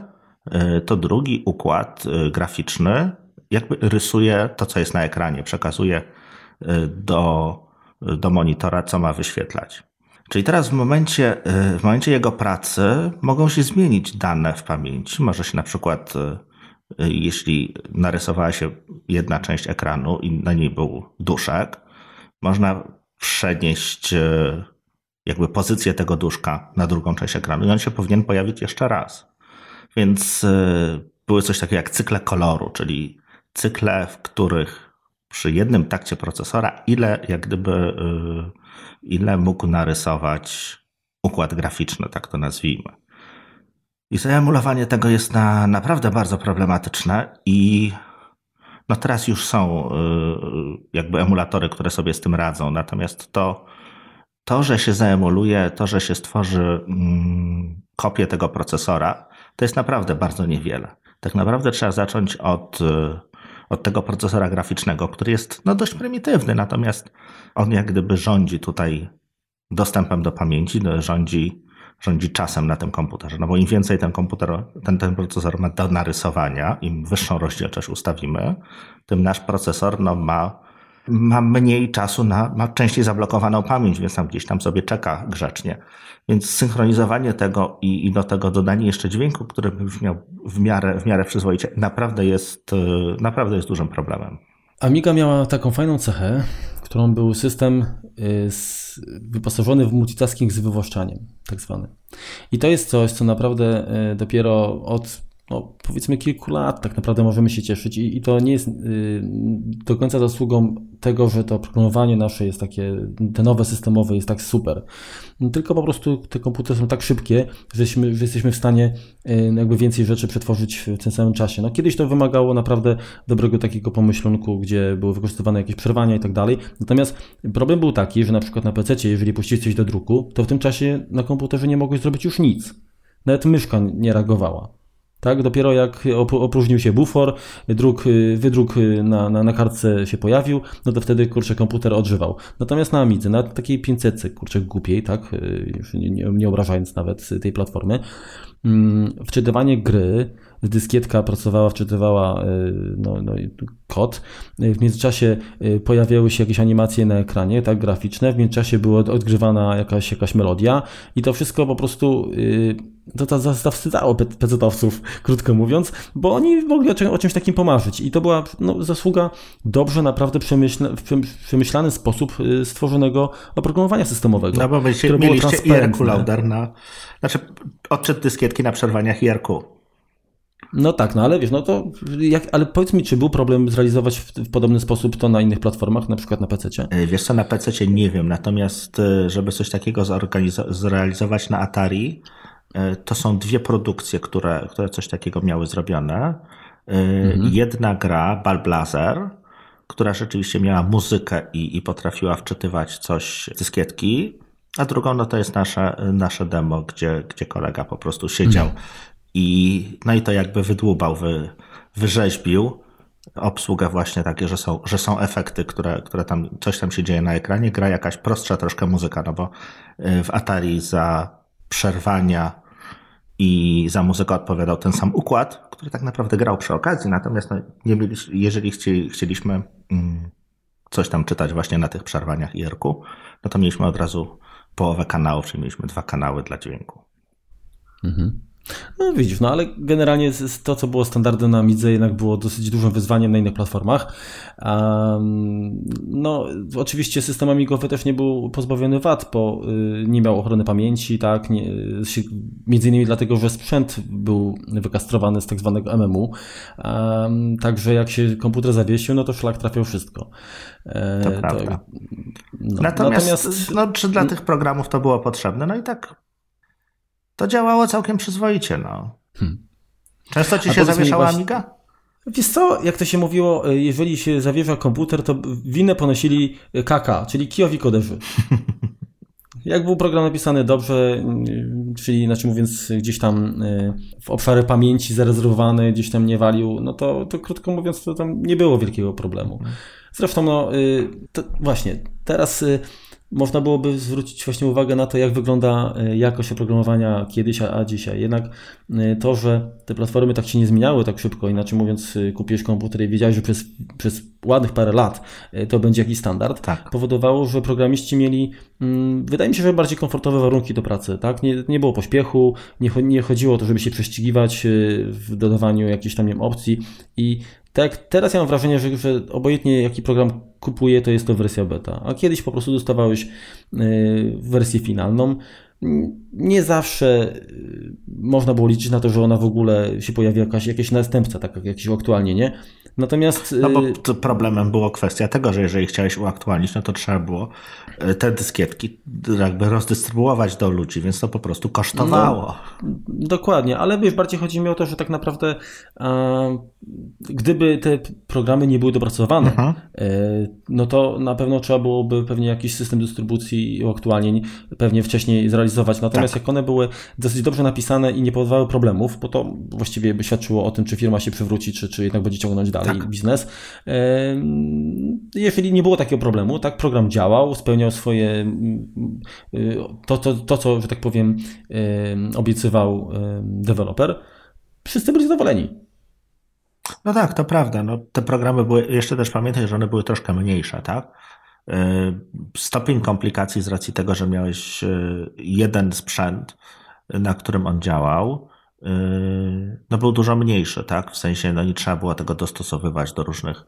e, to drugi układ e, graficzny jakby rysuje to, co jest na ekranie, przekazuje do, do monitora, co ma wyświetlać. Czyli teraz w momencie, w momencie jego pracy mogą się zmienić dane w pamięci. Może się na przykład, jeśli narysowała się jedna część ekranu i na niej był duszek, można przenieść e, jakby pozycję tego duszka na drugą część ekranu i on się powinien pojawić jeszcze raz. Więc e, były coś takiego jak cykle koloru, czyli cykle, w których przy jednym takcie procesora ile jak gdyby e, ile mógł narysować układ graficzny, tak to nazwijmy. I zaemulowanie tego jest na, naprawdę bardzo problematyczne i no teraz już są y, jakby emulatory, które sobie z tym radzą. Natomiast to, to że się zaemuluje, to, że się stworzy mm, kopię tego procesora, to jest naprawdę bardzo niewiele. Tak naprawdę trzeba zacząć od, y, od tego procesora graficznego, który jest no, dość prymitywny, natomiast on jak gdyby rządzi tutaj dostępem do pamięci, rządzi, rządzi czasem na tym komputerze. No bo im więcej ten komputer, ten, ten procesor ma do narysowania, im wyższą rozdzielczość ustawimy, tym nasz procesor no, ma, ma mniej czasu na, ma częściej zablokowaną pamięć, więc tam gdzieś tam sobie czeka grzecznie. Więc synchronizowanie tego i, i do tego dodanie jeszcze dźwięku, który brzmiał w miarę, w miarę przyzwoicie, naprawdę jest, naprawdę jest dużym problemem. Amiga miała taką fajną cechę, którą był system y, wyposażony w multitasking z wywłaszczaniem, tak zwany. I to jest coś, co naprawdę y, dopiero od no, powiedzmy kilku lat tak naprawdę możemy się cieszyć i, i to nie jest y, do końca zasługą tego, że to programowanie nasze jest takie, te nowe systemowe jest tak super. Tylko po prostu te komputery są tak szybkie, że jesteśmy, w stanie y, jakby więcej rzeczy przetworzyć w tym samym czasie. No, kiedyś to wymagało naprawdę dobrego takiego pomyślunku, gdzie były wykorzystywane jakieś przerwania i tak dalej. Natomiast problem był taki, że na przykład na PC, jeżeli puściłeś coś do druku, to w tym czasie na komputerze nie mogłeś zrobić już nic. Nawet myszka nie reagowała. Tak, dopiero jak opróżnił się bufor, druk, wydruk na, na, na kartce się pojawił, no to wtedy kurczę komputer odżywał. Natomiast na Amidze, na takiej 500 kurczę głupiej, tak, już nie, nie, nie obrażając nawet tej platformy, mm, wczytywanie gry, dyskietka pracowała, wczytywała no, no, kod. W międzyczasie pojawiały się jakieś animacje na ekranie, tak, graficzne. W międzyczasie była odgrywana jakaś, jakaś melodia i to wszystko po prostu to, to zawstydzało pecetowców, krótko mówiąc, bo oni mogli o, czym, o czymś takim pomarzyć. I to była no, zasługa dobrze, naprawdę przemyślany sposób y, stworzonego oprogramowania systemowego. No bo byście, mieliście IRQ loader na, znaczy odczyt dyskietki na przerwaniach IRQ. No tak, no ale wiesz, no to jak, ale powiedz mi, czy był problem zrealizować w, w podobny sposób to na innych platformach, na przykład na PC? E, wiesz co, na PC nie wiem, natomiast e, żeby coś takiego zrealizować na Atari, E, to są dwie produkcje, które, które coś takiego miały zrobione. E, mhm. Jedna gra, Balblazer, która rzeczywiście miała muzykę i, i potrafiła wczytywać coś z dyskietki, a drugą no to jest nasze, nasze demo, gdzie, gdzie kolega po prostu siedział mhm. I no i to jakby wydłubał, wy, wyrzeźbił obsługę właśnie takie, że są, że są efekty, które, które tam, coś tam się dzieje na ekranie, gra jakaś prostsza troszkę muzyka, no bo e, w Atari za przerwania i za muzykę odpowiadał ten sam układ, który tak naprawdę grał przy okazji, natomiast no, nie jeżeli chcieli, chcieliśmy mm, coś tam czytać właśnie na tych przerwaniach IRQ, no to mieliśmy od razu połowę kanałów, czyli mieliśmy dwa kanały dla dźwięku. Mhm. No widzisz, no ale generalnie to, co było standardem na Midze, jednak było dosyć dużym wyzwaniem na innych platformach. Um, no, oczywiście system amigowy też nie był pozbawiony wad, bo y, nie miał ochrony pamięci, tak, nie, między innymi dlatego, że sprzęt był wykastrowany z tak zwanego MMU, um, także jak się komputer zawiesił, no to szlak trafiał wszystko. E, to prawda. no, natomiast, natomiast, no, czy dla tych programów to było potrzebne? No i tak to działało całkiem przyzwoicie. No. Hmm. Często ci się zawieszała właśnie... Amiga? Wiesz co, jak to się mówiło, e, jeżeli się zawiesza komputer, to winę ponosili KK, czyli kijowi koderzy. [LAUGHS] Jak był program napisany dobrze, mm, czyli znaczy mówiąc gdzieś tam e, w obszary pamięci zarezerwowany, gdzieś tam nie walił, no to, to krótko mówiąc to tam nie było wielkiego problemu. Zresztą no właśnie, teraz można byłoby zwrócić właśnie uwagę na to, jak wygląda e, jakość oprogramowania kiedyś, a, dzisiaj. Jednak e, to, że te platformy tak się nie zmieniały tak szybko, inaczej mówiąc, e, kupiłeś komputer i wiedziałeś, że przez, przez ładnych parę lat to będzie jakiś standard, tak. powodowało, że programiści mieli, mm, wydaje mi się, że bardziej komfortowe warunki do pracy. Tak? Nie, nie było pośpiechu, nie, nie chodziło o to, żeby się prześcigiwać w dodawaniu jakichś tam nie wiem, opcji i tak, teraz ja mam wrażenie, że, że obojętnie jaki program kupuję, to jest to wersja beta. A kiedyś po prostu dostawałeś y, wersję finalną. Nie zawsze y, można było liczyć na to, że ona w ogóle się pojawi jakaś, jakieś następca, tak jak jakieś uaktualnienie. Natomiast... No bo problemem było kwestia tego, że jeżeli chciałeś uaktualnić, no to trzeba było te dyskietki jakby rozdystrybuować do ludzi, więc to po prostu kosztowało. No, dokładnie, ale wiesz, bardziej chodzi mi o to, że tak naprawdę gdyby te programy nie były dopracowane, Aha. no to na pewno trzeba byłoby pewnie jakiś system dystrybucji i uaktualnień pewnie wcześniej zrealizować. Natomiast tak. jak one były dosyć dobrze napisane i nie powodowały problemów, bo to właściwie by świadczyło o tym, czy firma się przywróci, czy, czy jednak będzie ciągnąć dalej tak. biznes. Jeżeli nie było takiego problemu, tak, program działał, spełniał swoje, to, to, to co, że tak powiem, obiecywał deweloper, wszyscy byli zadowoleni. No tak, to prawda. No, te programy były, jeszcze też pamiętaj, że one były troszkę mniejsze, tak? E, stopień komplikacji z racji tego, że miałeś e, jeden sprzęt, na którym on działał, no był dużo mniejszy, tak? W sensie, no nie trzeba było tego dostosowywać do różnych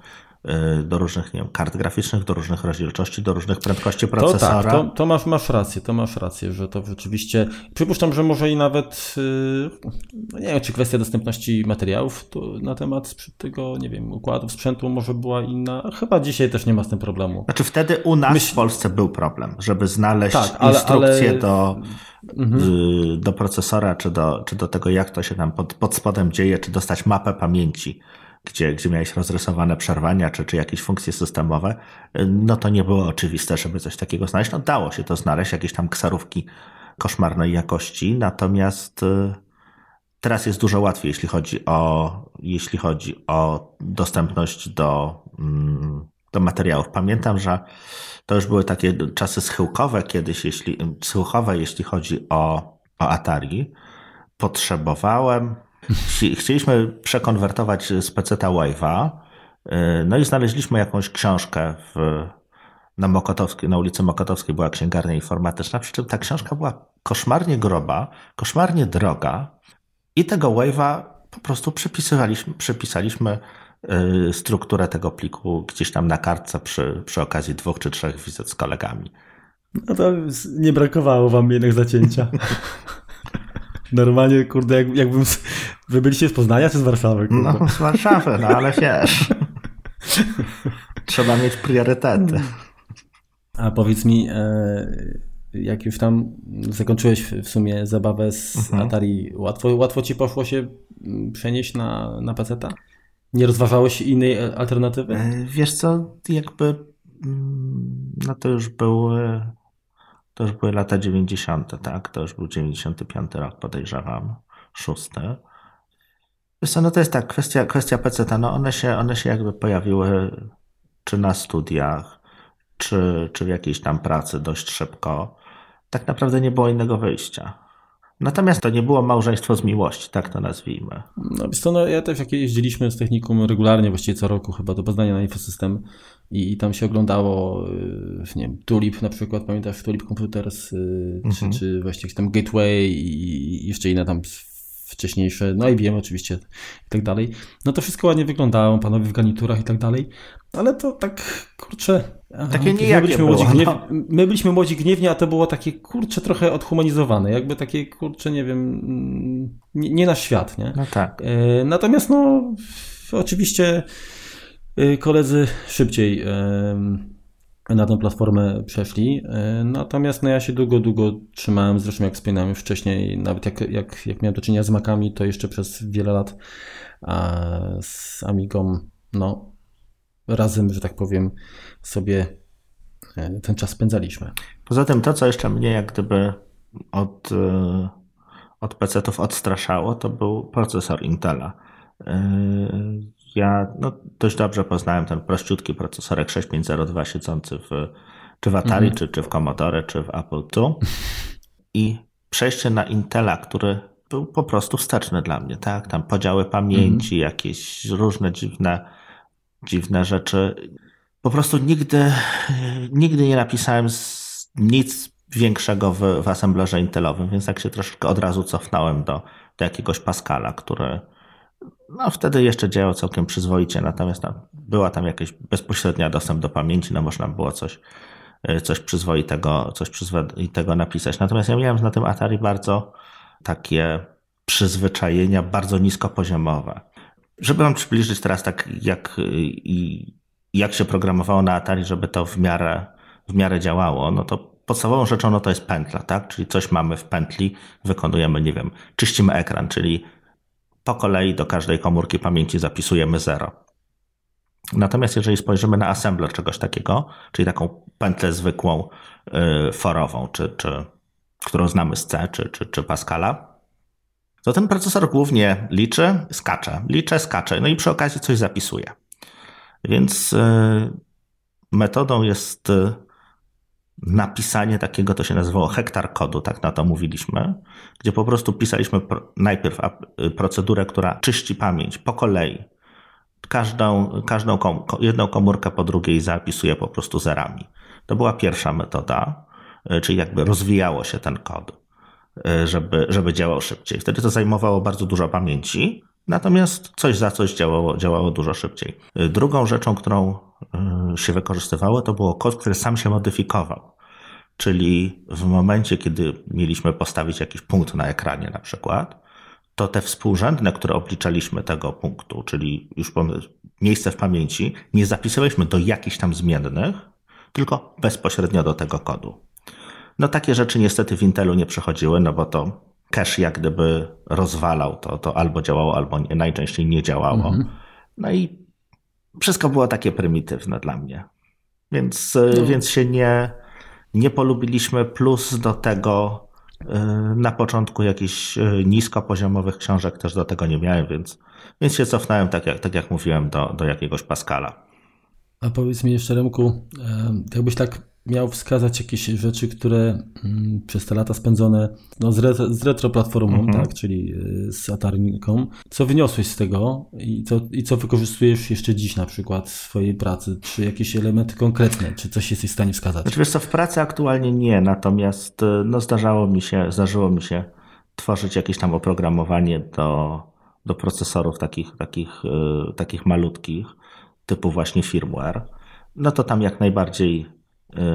Y, do różnych nie wiem, kart graficznych, do różnych rozdzielczości, do różnych prędkości procesora. To tak, to, to masz, masz rację, to masz rację, że to rzeczywiście, przypuszczam, że może i nawet, y, no nie wiem, czy kwestia dostępności materiałów na temat tego, nie wiem, układów sprzętu może była inna. Chyba dzisiaj też nie ma z tym problemu. Znaczy wtedy u nas Myśl... w Polsce był problem, żeby znaleźć tak, ale, instrukcję ale... do, mhm. Y, do procesora, czy do, czy do tego, jak to się tam pod, pod spodem dzieje, czy dostać mapę pamięci gdzie, gdzie miałeś rozrysowane przerwania czy, czy jakieś funkcje systemowe, no to nie było oczywiste, żeby coś takiego znaleźć. No dało się to znaleźć, jakieś tam ksarówki koszmarnej jakości, natomiast y, teraz jest dużo łatwiej, jeśli chodzi o, jeśli chodzi o dostępność do, mm, do materiałów. Pamiętam, że to już były takie czasy schyłkowe kiedyś, jeśli, schyłkowe, jeśli chodzi o, o Atari. Potrzebowałem Chcieliśmy przekonwertować z PC Wave'a, y, no i znaleźliśmy jakąś książkę w, na Mokotowskiej, na ulicy Mokotowskiej była księgarnia informatyczna, przy czym ta książka była koszmarnie groba, koszmarnie droga i tego Wave'a po prostu przepisywaliśmy, przepisaliśmy y, strukturę tego pliku gdzieś tam na kartce przy, przy okazji dwóch czy trzech wizyt z kolegami. No to nie brakowało wam jednak zacięcia. [LAUGHS] Normalnie, kurde, jak, jakbym... Wy byliście z Poznania czy z Warszawy? Kurde? No, z Warszawy, no ale wiesz. Trzeba mieć priorytety. A powiedz mi, e, jak już tam zakończyłeś w sumie zabawę z mhm. Atari, łatwo, łatwo ci poszło się mm, przenieść na, na PC-ta? Nie rozważałeś innej alternatywy? E, wiesz co, jakby mm, no to już był to już były lata 90., tak? To już był 95 rok, podejrzewam, szósty. Wiesz co, no to jest tak, kwestia, kwestia PC, no one się, one się jakby pojawiły czy na studiach, czy, czy w jakiejś tam pracy dość szybko. Tak naprawdę nie było innego wyjścia. Natomiast to nie było małżeństwo z miłości, tak to nazwijmy. No wiesz co, no ja też jak jeździliśmy z technikum regularnie, właściwie co roku chyba do Poznania na Infosystem i, i tam się oglądało, y, nie wiem, Tulip na przykład, pamiętasz Tulip Computers, y, mhm. czy, czy właściwie tam Gateway i jeszcze inne tam wcześniejsze, no i wiem oczywiście i tak dalej. No to wszystko ładnie wyglądało, panowie w garniturach i tak dalej, ale to tak, kurczę... Takie nie my byliśmy, było, młodzi gniew... no. my byliśmy młodzi gniewnie, a to było takie, kurczę, trochę odhumanizowane, jakby takie, kurczę, nie wiem, mm, nie, nie nasz świat, nie? No tak. E, natomiast no, oczywiście y, koledzy szybciej na tę platformę przeszli. E, natomiast no ja się długo, długo trzymałem, zresztą jak wspominałem już wcześniej, nawet jak, jak, jak miałem do czynienia z Macami, to jeszcze przez wiele lat a z Amigą, no razem, że tak powiem, sobie e, ten czas spędzaliśmy. Poza tym to, co jeszcze mnie jak gdyby od, e, od PC-ów odstraszało, to był procesor Intela ja no, dość dobrze poznałem ten prościutki procesorek 6502 siedzący w, czy w Atari, mhm. czy, czy w Commodore, czy w Apple II. I przejście na Intela, który był po prostu wsteczny dla mnie, tak? Tam podziały pamięci, mhm. jakieś różne dziwne, dziwne rzeczy. Po prostu nigdy, nigdy nie napisałem nic większego w, w assemblerze Intelowym, więc tak się troszeczkę od razu cofnąłem do, do jakiegoś Pascala, który, no wtedy jeszcze działał całkiem przyzwoicie, natomiast tam, była tam jakaś bezpośrednia dostęp do pamięci, no można było coś, e, coś przyzwoitego, coś przyzwoitego napisać. Natomiast ja miałem na tym Atari bardzo takie przyzwyczajenia, bardzo niskopoziomowe. Żeby wam przybliżyć teraz tak, jak, jak się programowało na Atari, żeby to w miarę, w miarę działało, no to podstawową rzeczą no to jest pętla, tak? Czyli coś mamy w pętli, wykonujemy, nie wiem, czyścimy ekran, czyli po kolei do każdej komórki pamięci zapisujemy 0. Natomiast jeżeli spojrzymy na assembler czegoś takiego, czyli taką pętlę zwykłą, yy, forową, czy, czy, którą znamy z C, czy, czy, czy Pascala, to ten procesor głównie liczy, skacze, liczy, skacze, no i przy okazji coś zapisuje. Więc yy, metodą jest yy, napisanie takiego, to się nazywało hektar kodu, tak na to mówiliśmy, gdzie po prostu pisaliśmy najpierw procedurę, która czyści pamięć po kolei. Każdą, każdą kom, jedną komórkę po drugiej zapisuje po prostu zerami. To była pierwsza metoda, e, czyli jakby rozwijało się ten kod, e, żeby, żeby działał szybciej. Wtedy to zajmowało bardzo dużo pamięci, natomiast coś za coś działało, działało dużo szybciej. E, drugą rzeczą, którą się wykorzystywało, to było kod, który sam się modyfikował. Czyli w momencie, kiedy mieliśmy postawić jakiś punkt na ekranie na przykład, to te współrzędne, które obliczaliśmy tego punktu, czyli już miejsce w pamięci, nie zapisywaliśmy do jakichś tam zmiennych, tylko bezpośrednio do tego kodu. No takie rzeczy niestety w Intelu nie przechodziły, no bo to cache jak gdyby rozwalał, to, to albo działało, albo nie, najczęściej nie działało. Mhm. No i wszystko było takie prymitywne dla mnie. Więc, no. więc się nie, nie polubiliśmy, plus do tego y, na początku jakichś y, niskopoziomowych książek też do tego nie miałem, więc, więc się cofnąłem, tak jak, tak jak mówiłem, do, do jakiegoś Pascala. A powiedz mi jeszcze, Remku, jakbyś tak miał wskazać jakieś rzeczy, które mm, przez te lata spędzone no, z, retro, z retroplatformą, mhm. tak, czyli y, z Atariką, co wyniosłeś z tego i co, i co wykorzystujesz jeszcze dziś na przykład w swojej pracy? Czy jakieś elementy konkretne, czy coś jesteś w stanie wskazać? Znaczy wiesz co, w pracy aktualnie nie, natomiast y, no, zdarzało mi się, zdarzyło mi się tworzyć jakieś tam oprogramowanie do, do procesorów takich, takich, yy, takich malutkich, typu właśnie firmware. No to tam jak najbardziej Y,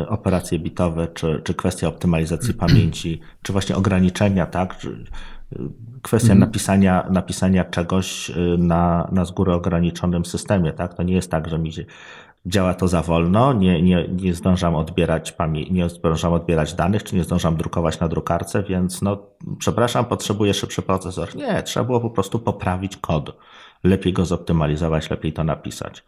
operacje bitowe, czy, czy kwestia optymalizacji pamięci, [CLEARS THROAT] czy właśnie ograniczenia, tak? Y, kwestia mhm. napisania, napisania czegoś y, na, na z góry ograniczonym systemie, tak? To nie jest tak, że mi działa to za wolno, nie, nie, nie zdążam odbierać pamięci, nie zdążam odbierać danych, czy nie zdążam drukować na drukarce, więc no, przepraszam, potrzebuję szybszy procesor. Nie, trzeba było po prostu poprawić kod. Lepiej go zoptymalizować, lepiej to napisać.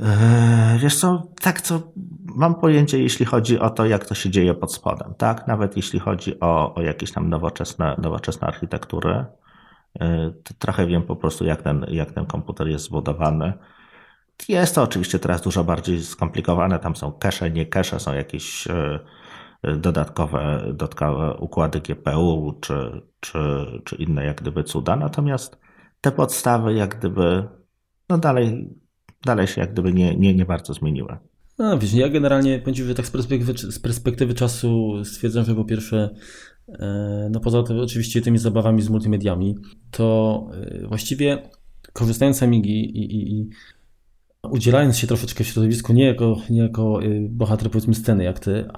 Eee, wiesz co, tak co mam pojęcie, jeśli chodzi o to, jak to się dzieje pod spodem, tak? Nawet jeśli chodzi o, o jakieś tam nowoczesne, nowoczesne architektury, eee, trochę wiem po prostu, jak ten, jak ten komputer jest zbudowany. Jest to oczywiście teraz dużo bardziej skomplikowane, tam są cache, nie cache, są jakieś eee, dodatkowe, dodatkowe układy GPU czy, czy, czy inne jak gdyby cuda, natomiast te podstawy jak gdyby no dalej dalej się jak gdyby nie, nie, nie bardzo zmieniły. No wiesz, ja generalnie powiem że tak z perspektywy, z perspektywy czasu stwierdzam, że po pierwsze, e, no poza tym oczywiście tymi zabawami z multimediami, to e, właściwie korzystając z Amigi i, i, i udzielając się troszeczkę w środowisku nie jako, nie jako e, bohater powiedzmy sceny jak ty,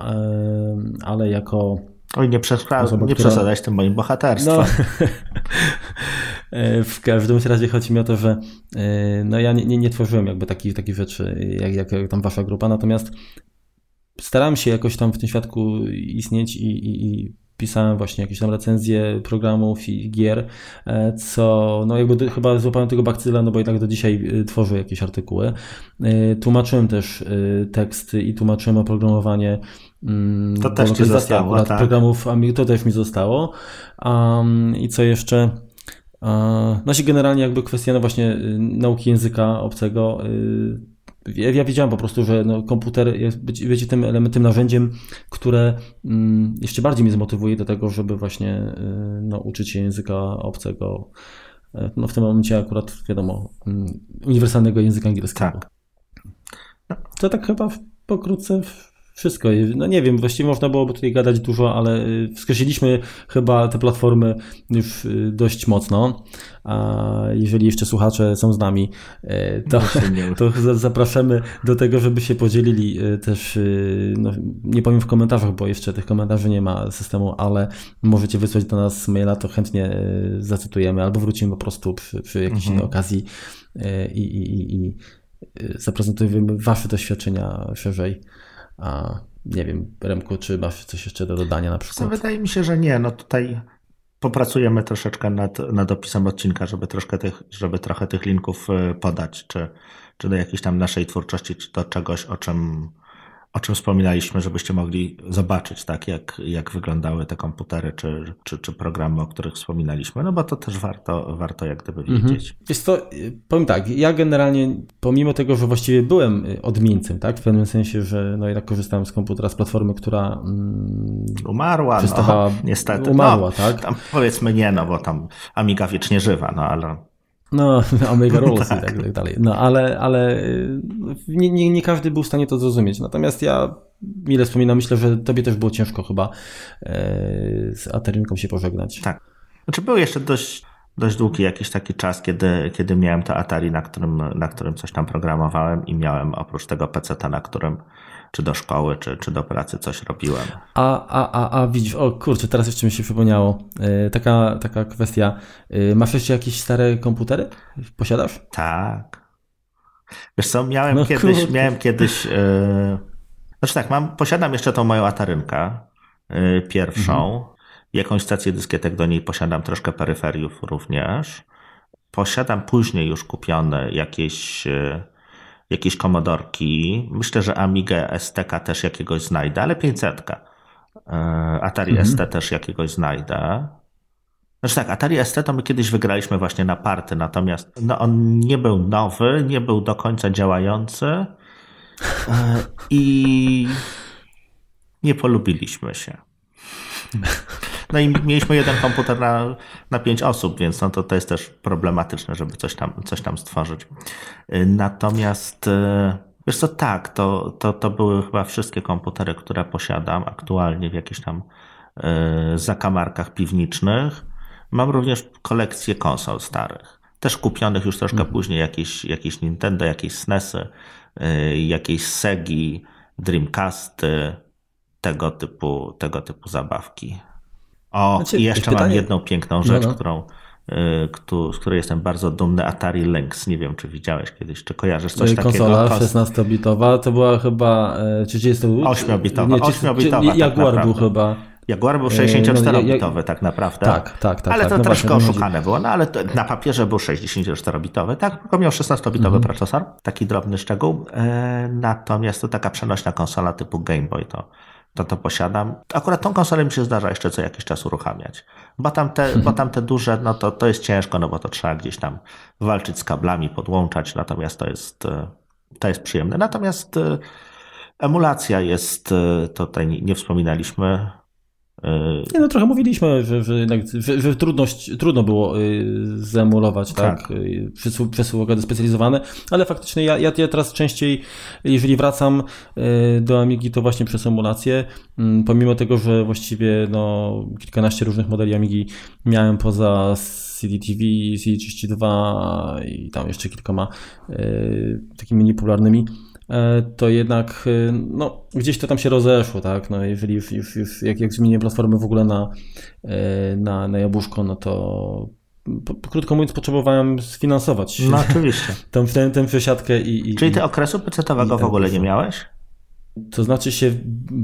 ale jako Oj, nie, osoba, nie która... przesadać tym moim bohaterstwem. No, [LAUGHS] w każdym razie chodzi mi o to, że e, no ja nie, nie, nie tworzyłem jakby takich, takich rzeczy, jak, jak, tam wasza grupa, natomiast starałem się jakoś tam w tym świadku istnieć i, i, i pisałem właśnie jakieś tam recenzje programów i gier, e, co no jakby chyba złapałem tego bakcyla, no bo i tak do dzisiaj tworzę jakieś artykuły. Tłumaczyłem też teksty i tłumaczyłem oprogramowanie mm, to też ci zostało, tak? programów to też mi zostało. Um, I co jeszcze? No się generalnie jakby kwestia no właśnie y, nauki języka obcego. Y, ja, ja wiedziałem po prostu, że no komputer jest, będzie tym elementem, narzędziem, które mm, jeszcze bardziej mnie zmotywuje do tego, żeby właśnie y, no, uczyć się języka obcego. No w tym momencie akurat wiadomo, mm, uniwersalnego języka angielskiego. Tak. To tak chyba pokrótce Wszystko. No nie wiem, właściwie można byłoby tutaj gadać dużo, ale y, wskrzesiliśmy chyba te platformy już y, dość mocno. A jeżeli jeszcze słuchacze są z nami, y, to, to zapraszamy do tego, żeby się podzielili też, no, nie powiem w komentarzach, bo jeszcze tych komentarzy nie ma systemu, ale możecie wysłać do nas maila, to chętnie zacytujemy albo wrócimy po prostu przy, przy jakiejś mhm. innej okazji i, i, i, i zaprezentujemy Wasze doświadczenia szerzej. A nie wiem, Remku, czy masz coś jeszcze do dodania na przykład? Wydaje mi się, że nie. No tutaj popracujemy troszeczkę nad, nad opisem odcinka, żeby, troszkę tych, żeby trochę tych linków e, podać, czy, czy do jakiejś tam naszej twórczości, czy do czegoś, o czym o czym wspominaliśmy, żebyście mogli zobaczyć, tak, jak, jak wyglądały te komputery czy, czy, czy programy, o których wspominaliśmy, no bo to też warto, warto jak gdyby mhm. wiedzieć. Jest to, powiem tak, ja generalnie, pomimo tego, że właściwie byłem odmieńcem, tak, w pewnym sensie, że no jednak korzystałem z komputera, z platformy, która mm, umarła, no, niestety. Umarła, no, tak. Tam powiedzmy nie, no bo tam Amiga wiecznie żywa, no ale no, [LAUGHS] Omega Rules tak. i tak dalej. No, ale, ale nie, nie, nie, każdy był w stanie to zrozumieć. Natomiast ja mile wspominam, myślę, że tobie też było ciężko chyba e, z Aterinką się pożegnać. Tak. Znaczy był jeszcze dość, dość długi jakiś taki czas, kiedy, kiedy miałem to Atari, na którym, na którym coś tam programowałem i miałem oprócz tego PC, na którym czy do szkoły, czy, czy do pracy coś robiłem. A, a, a, a widzisz, o kurczę, teraz jeszcze mi się przypomniało. Yy, taka, taka kwestia. Yy, masz jeszcze jakieś stare komputery? Posiadasz? Tak. Wiesz co, miałem no, kiedyś, miałem kiedyś, yy, znaczy tak, mam, posiadam jeszcze tą moją atarynkę yy, pierwszą. Mhm. Jakąś stację dyskietek do niej posiadam, troszkę peryferiów również. Posiadam później już kupione jakieś jakieś komodorki. Myślę, że Amiga STK też jakiegoś znajdę, ale 500. E, Atari mhm. ST też jakiegoś znajdę. Znaczy tak, Atari ST to my kiedyś wygraliśmy właśnie na party, natomiast no on nie był nowy, nie był do końca działający e, i nie polubiliśmy się. [LAUGHS] No i mieliśmy jeden komputer na, na pięć osób, więc no to, to jest też problematyczne, żeby coś tam, coś tam stworzyć. Natomiast e, wiesz co, tak, to, to, to były chyba wszystkie komputery, które posiadam aktualnie w jakichś tam e, zakamarkach piwniczych. Mam również kolekcję konsol starych. Też kupionych już troszkę mhm. później, jakieś, jakieś Nintendo, jakieś SNESy, jakieś Segi, Dreamcasty, tego typu, tego typu zabawki. O, znaczy, i jeszcze pytanie... mam jedną piękną rzecz, no, no. którą y, z której jestem bardzo dumny, Atari Lynx. Nie wiem, czy widziałeś kiedyś, czy kojarzysz coś Konsola takiego. Konsola 16-bitowa, to była chyba 30... 8-bitowa, 8-bitowa tak Jaguar tak był chyba. Jaguar był 64-bitowy no, tak naprawdę. Tak, tak, tak. Ale tak, to no troszkę właśnie, oszukane było, no ale na papierze był 64-bitowy, tak, tylko miał 16-bitowy mhm. procesor, taki drobny szczegół. Natomiast to taka przenośna konsola typu Game Boy to to to posiadam. Akurat tą konsolę mi się zdarza jeszcze co jakiś czas uruchamiać. Bo tam te, bo tam te duże, no to, to jest ciężko, no bo to trzeba gdzieś tam walczyć z kablami, podłączać, natomiast to jest, e, to jest przyjemne. Natomiast e, emulacja jest, e, tutaj nie wspominaliśmy, nie, no trochę mówiliśmy, że, że, jednak, że, że trudność, trudno było y, zemulować tak. tak przesługi specjalizowane, ale faktycznie ja, ja, ja teraz częściej, jeżeli wracam y, do Amigi, to właśnie przez emulację, mm, pomimo tego, że właściwie no, kilkanaście różnych modeli Amigi miałem poza CDTV, CD32 i tam jeszcze kilkoma y, takimi niepopularnymi, E, to jednak e, no, gdzieś to tam się rozeszło, tak? No, jeżeli już, już, już jak, jak zmienię platformę w ogóle na, e, na, na jabłuszko, no to krótko mówiąc, potrzebowałem sfinansować. No oczywiście. [LAUGHS] Tę, tę, tę przesiadkę i, i. Czyli ty okresu PC-owego w ogóle nie miałeś? To znaczy się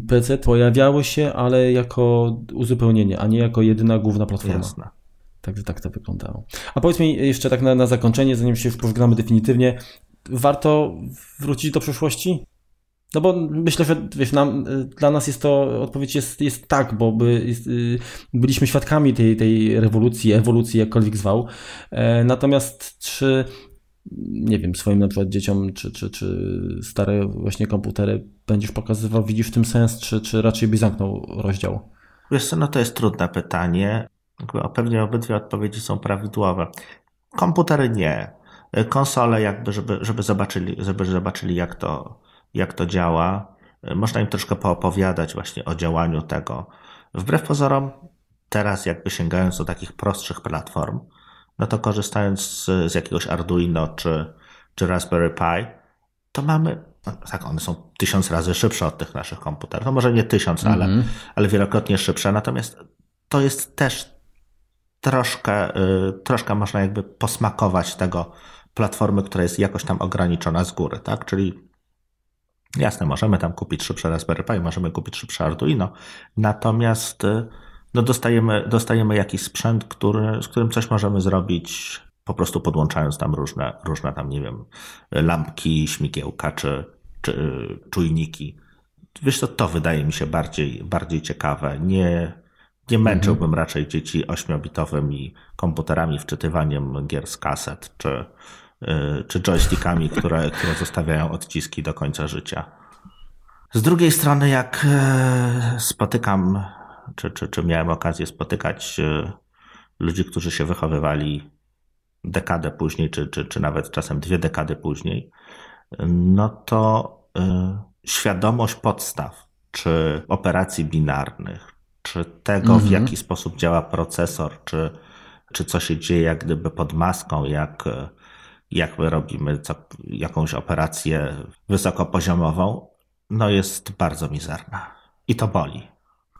PC pojawiały się, ale jako uzupełnienie, a nie jako jedyna główna platforma. Jasne. Także tak to wyglądało. A powiedz mi jeszcze tak na, na zakończenie, zanim się już pożegnamy definitywnie, warto wrócić do przeszłości? No bo myślę, że wiesz, nam, dla nas jest to, odpowiedź jest, jest tak, bo by, jest, y, byliśmy świadkami tej, tej rewolucji, ewolucji, jakkolwiek zwał. E, natomiast czy, nie wiem, swoim na przykład dzieciom, czy, czy, czy stare właśnie komputery będziesz pokazywał, widzisz w tym sens, czy, czy raczej byś zamknął rozdział? Wiesz co, no to jest trudne pytanie. Pewnie obydwie odpowiedzi są prawidłowe. Komputery nie konsole jakby, żeby, żeby zobaczyli, żeby zobaczyli jak to, jak to działa. można im troszkę poopowiadać właśnie o działaniu tego. Wbrew pozorom, teraz jakby sięgając do takich prostszych platform, no to korzystając z, z jakiegoś Arduino czy, czy Raspberry Pi, to mamy, no tak, one są tysiąc razy szybsze od tych naszych komputerów. No może nie tysiąc, mm -hmm. ale, mhm. ale wielokrotnie szybsze. Natomiast to jest też troszkę, y, troszkę można jakby posmakować tego platformy, która jest jakoś tam ograniczona z góry, tak? Czyli jasne, możemy tam kupić szybsze Raspberry Pi, możemy kupić szybsze Arduino, natomiast y, no dostajemy, dostajemy jakiś sprzęt, który, z którym coś możemy zrobić po prostu podłączając tam różne, różne tam, nie wiem, lampki, śmigiełka czy, czy czujniki. Wiesz co, to wydaje mi się bardziej, bardziej ciekawe. Nie, nie męczyłbym mhm. raczej dzieci ośmiobitowymi komputerami, wczytywaniem gier z kaset czy, y, czy joystickami, które, które zostawiają odciski do końca życia. Z drugiej strony, jak e, spotykam, czy, czy, czy miałem okazję spotykać e, ludzi, którzy się wychowywali dekadę później, czy, czy, czy nawet czasem dwie dekady później, no to y, świadomość podstaw, czy operacji binarnych, czy tego, w mhm. jaki sposób działa procesor, czy, czy co się dzieje jak gdyby pod maską, jak, jak my robimy co, jakąś operację wysokopoziomową, no jest bardzo mizerna. I to boli.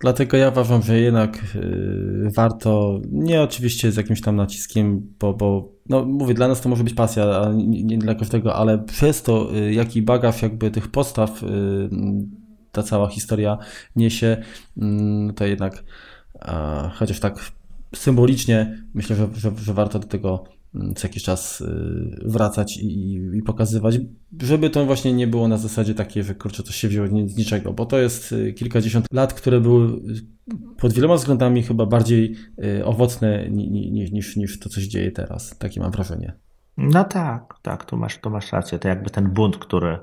Dlatego ja uważam, że jednak yy, warto, nie oczywiście z jakimś tam naciskiem, bo, bo no mówię, dla nas to może być pasja, a nie, nie dla każdego, ale przez to, yy, jaki bagaż jakby tych podstaw yy, ta cała historia niesie, mm, to jednak chociaż tak symbolicznie myślę, że, że, że warto do tego co jakiś czas y, wracać i, i, pokazywać, żeby to właśnie nie było na zasadzie takie, że kurczę, się wzięło z niczego, bo to jest y, kilkadziesiąt lat, które były pod wieloma względami chyba bardziej y, owocne niż, niż, niż to, co się dzieje teraz. Takie mam wrażenie. No tak, tak, tu masz, tu masz rację. To jakby ten bunt, który,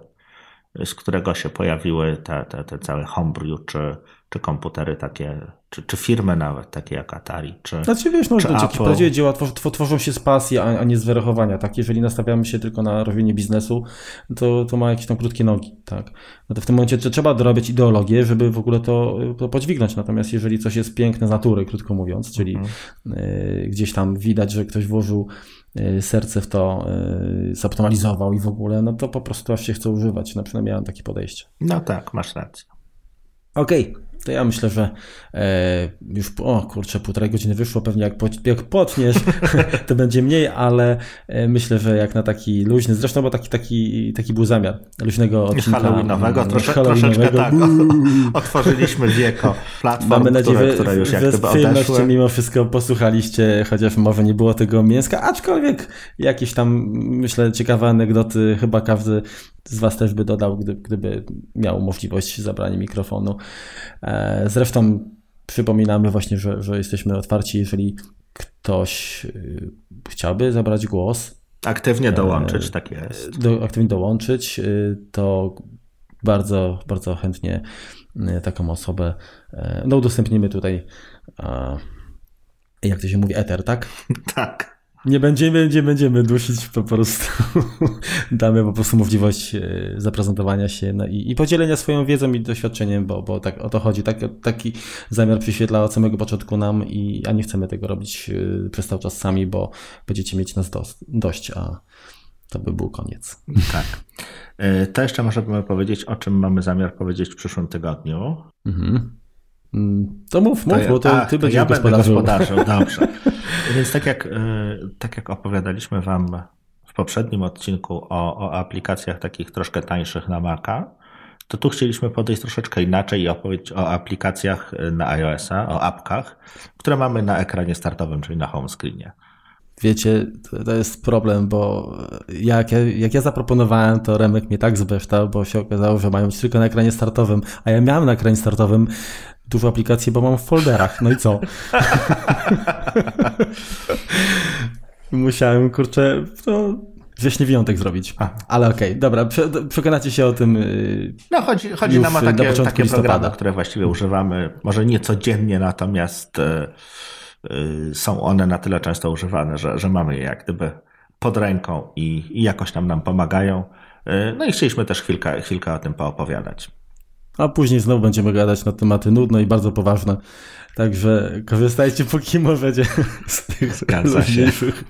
z którego się pojawiły te, te, te całe homebrew, czy, czy komputery takie, czy, czy firmy nawet takie jak Atari, czy Znaczy wiesz, no, czy Apple. prawdziwe dzieła tworzą, tworzą się z pasji, a, a, nie z wyrachowania, tak? Jeżeli nastawiamy się tylko na robienie biznesu, to, to ma jakieś tam krótkie nogi, tak? No to w tym momencie trzeba dorabiać ideologię, żeby w ogóle to, to podźwignąć, natomiast jeżeli coś jest piękne z natury, krótko mówiąc, czyli mhm. y, gdzieś tam widać, że ktoś włożył y, serce w to, y, zoptymalizował i w ogóle, no to po prostu aż się chce używać. Na przykład miałem takie podejście. No tak, masz rację. Okej, okay to ja myślę, że e, już, o kurczę, półtorej godziny wyszło, pewnie jak, jak potniesz, [LAUGHS] to będzie mniej, ale e, myślę, że jak na taki luźny, zresztą bo taki, taki, taki był zamiar luźnego odcinka. Halloweenowego, trosze, troszeczkę tak, [LAUGHS] [LAUGHS] otworzyliśmy wieko platform, Mamy nadzieję, które, które już jak gdyby mimo wszystko posłuchaliście, chociaż może nie było tego mięska, aczkolwiek jakieś tam, myślę, ciekawe anegdoty chyba każdy z Was też by dodał, gdy, gdyby miał możliwość zabrania mikrofonu. E, zresztą przypominamy właśnie, że, że jesteśmy otwarci, jeżeli ktoś y, chciałby zabrać głos. Aktywnie dołączyć, e, tak jest. Do, aktywnie dołączyć, y, to bardzo, bardzo chętnie y, taką osobę e, no, udostępnimy tutaj, jak to się mówi, eter, tak? [LAUGHS] tak. Nie będziemy, nie będziemy dusić, po prostu [LAUGHS] damy po prostu możliwość e, zaprezentowania się no i, i, podzielenia swoją wiedzą i doświadczeniem, bo, bo tak o to chodzi. Tak, taki zamiar przyświetla od samego początku nam, i, a nie chcemy tego robić e, przez cały czas sami, bo będziecie mieć nas do, dość, a to by był koniec. Tak. E, to jeszcze możemy powiedzieć, o czym mamy zamiar powiedzieć w przyszłym tygodniu. Mhm. Mm, to mów, mów, to, bo to a, ty będziesz ja gospodarzył. gospodarzył. Dobrze. [LAUGHS] Więc tak jak, e, tak jak opowiadaliśmy Wam w poprzednim odcinku o, o aplikacjach takich troszkę tańszych na Maca, to tu chcieliśmy podejść troszeczkę inaczej i opowiedzieć o aplikacjach na iOS-a, o apkach, które mamy na ekranie startowym, czyli na home screenie. Wiecie, to jest problem, bo jak ja, jak ja zaproponowałem, to Remek mnie tak zbeształ, bo się okazało, że mają tylko na ekranie startowym, a ja miałem na ekranie startowym dużo aplikacji, bo mam w folderach. No i co? [LAUGHS] Musiałem, kurczę, no, wrześni wyjątek zrobić. A. Ale okej, okay, dobra, przekonacie się o tym. Y, no, chodzi, chodzi nam o takie, takie programy, które właściwie używamy, może nie codziennie, natomiast y, y, są one na tyle często używane, że, że mamy je jak gdyby pod ręką i, i jakoś tam nam pomagają. No i chcieliśmy też chwilkę, chwilkę o tym poopowiadać. A później znowu będziemy gadać na tematy nudne i bardzo poważne. Także korzystajcie póki możecie z tych luźniejszych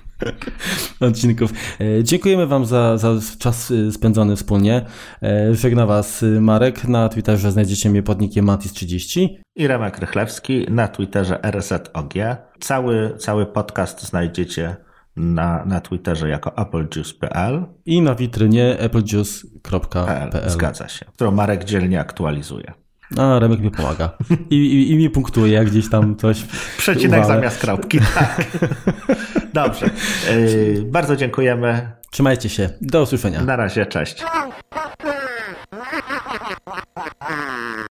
odcinków. E, dziękujemy Wam za, za czas e, spędzony wspólnie. E, żegna Was Marek. Na Twitterze znajdziecie mnie pod nickiem Matis30. I Remek Rychlewski na Twitterze RZOG. Cały, cały podcast znajdziecie na, na Twitterze jako applejuice.pl i na witrynie applejuice.pl. Zgadza się, którą Marek dzielnie aktualizuje. A, Remek mi pomaga. I, i, i mi punktuje, jak gdzieś tam coś. [LAUGHS] Przecinek zamiast kropki, tak. [LAUGHS] Dobrze. Yy, bardzo dziękujemy. Trzymajcie się. Do usłyszenia. Na razie, cześć.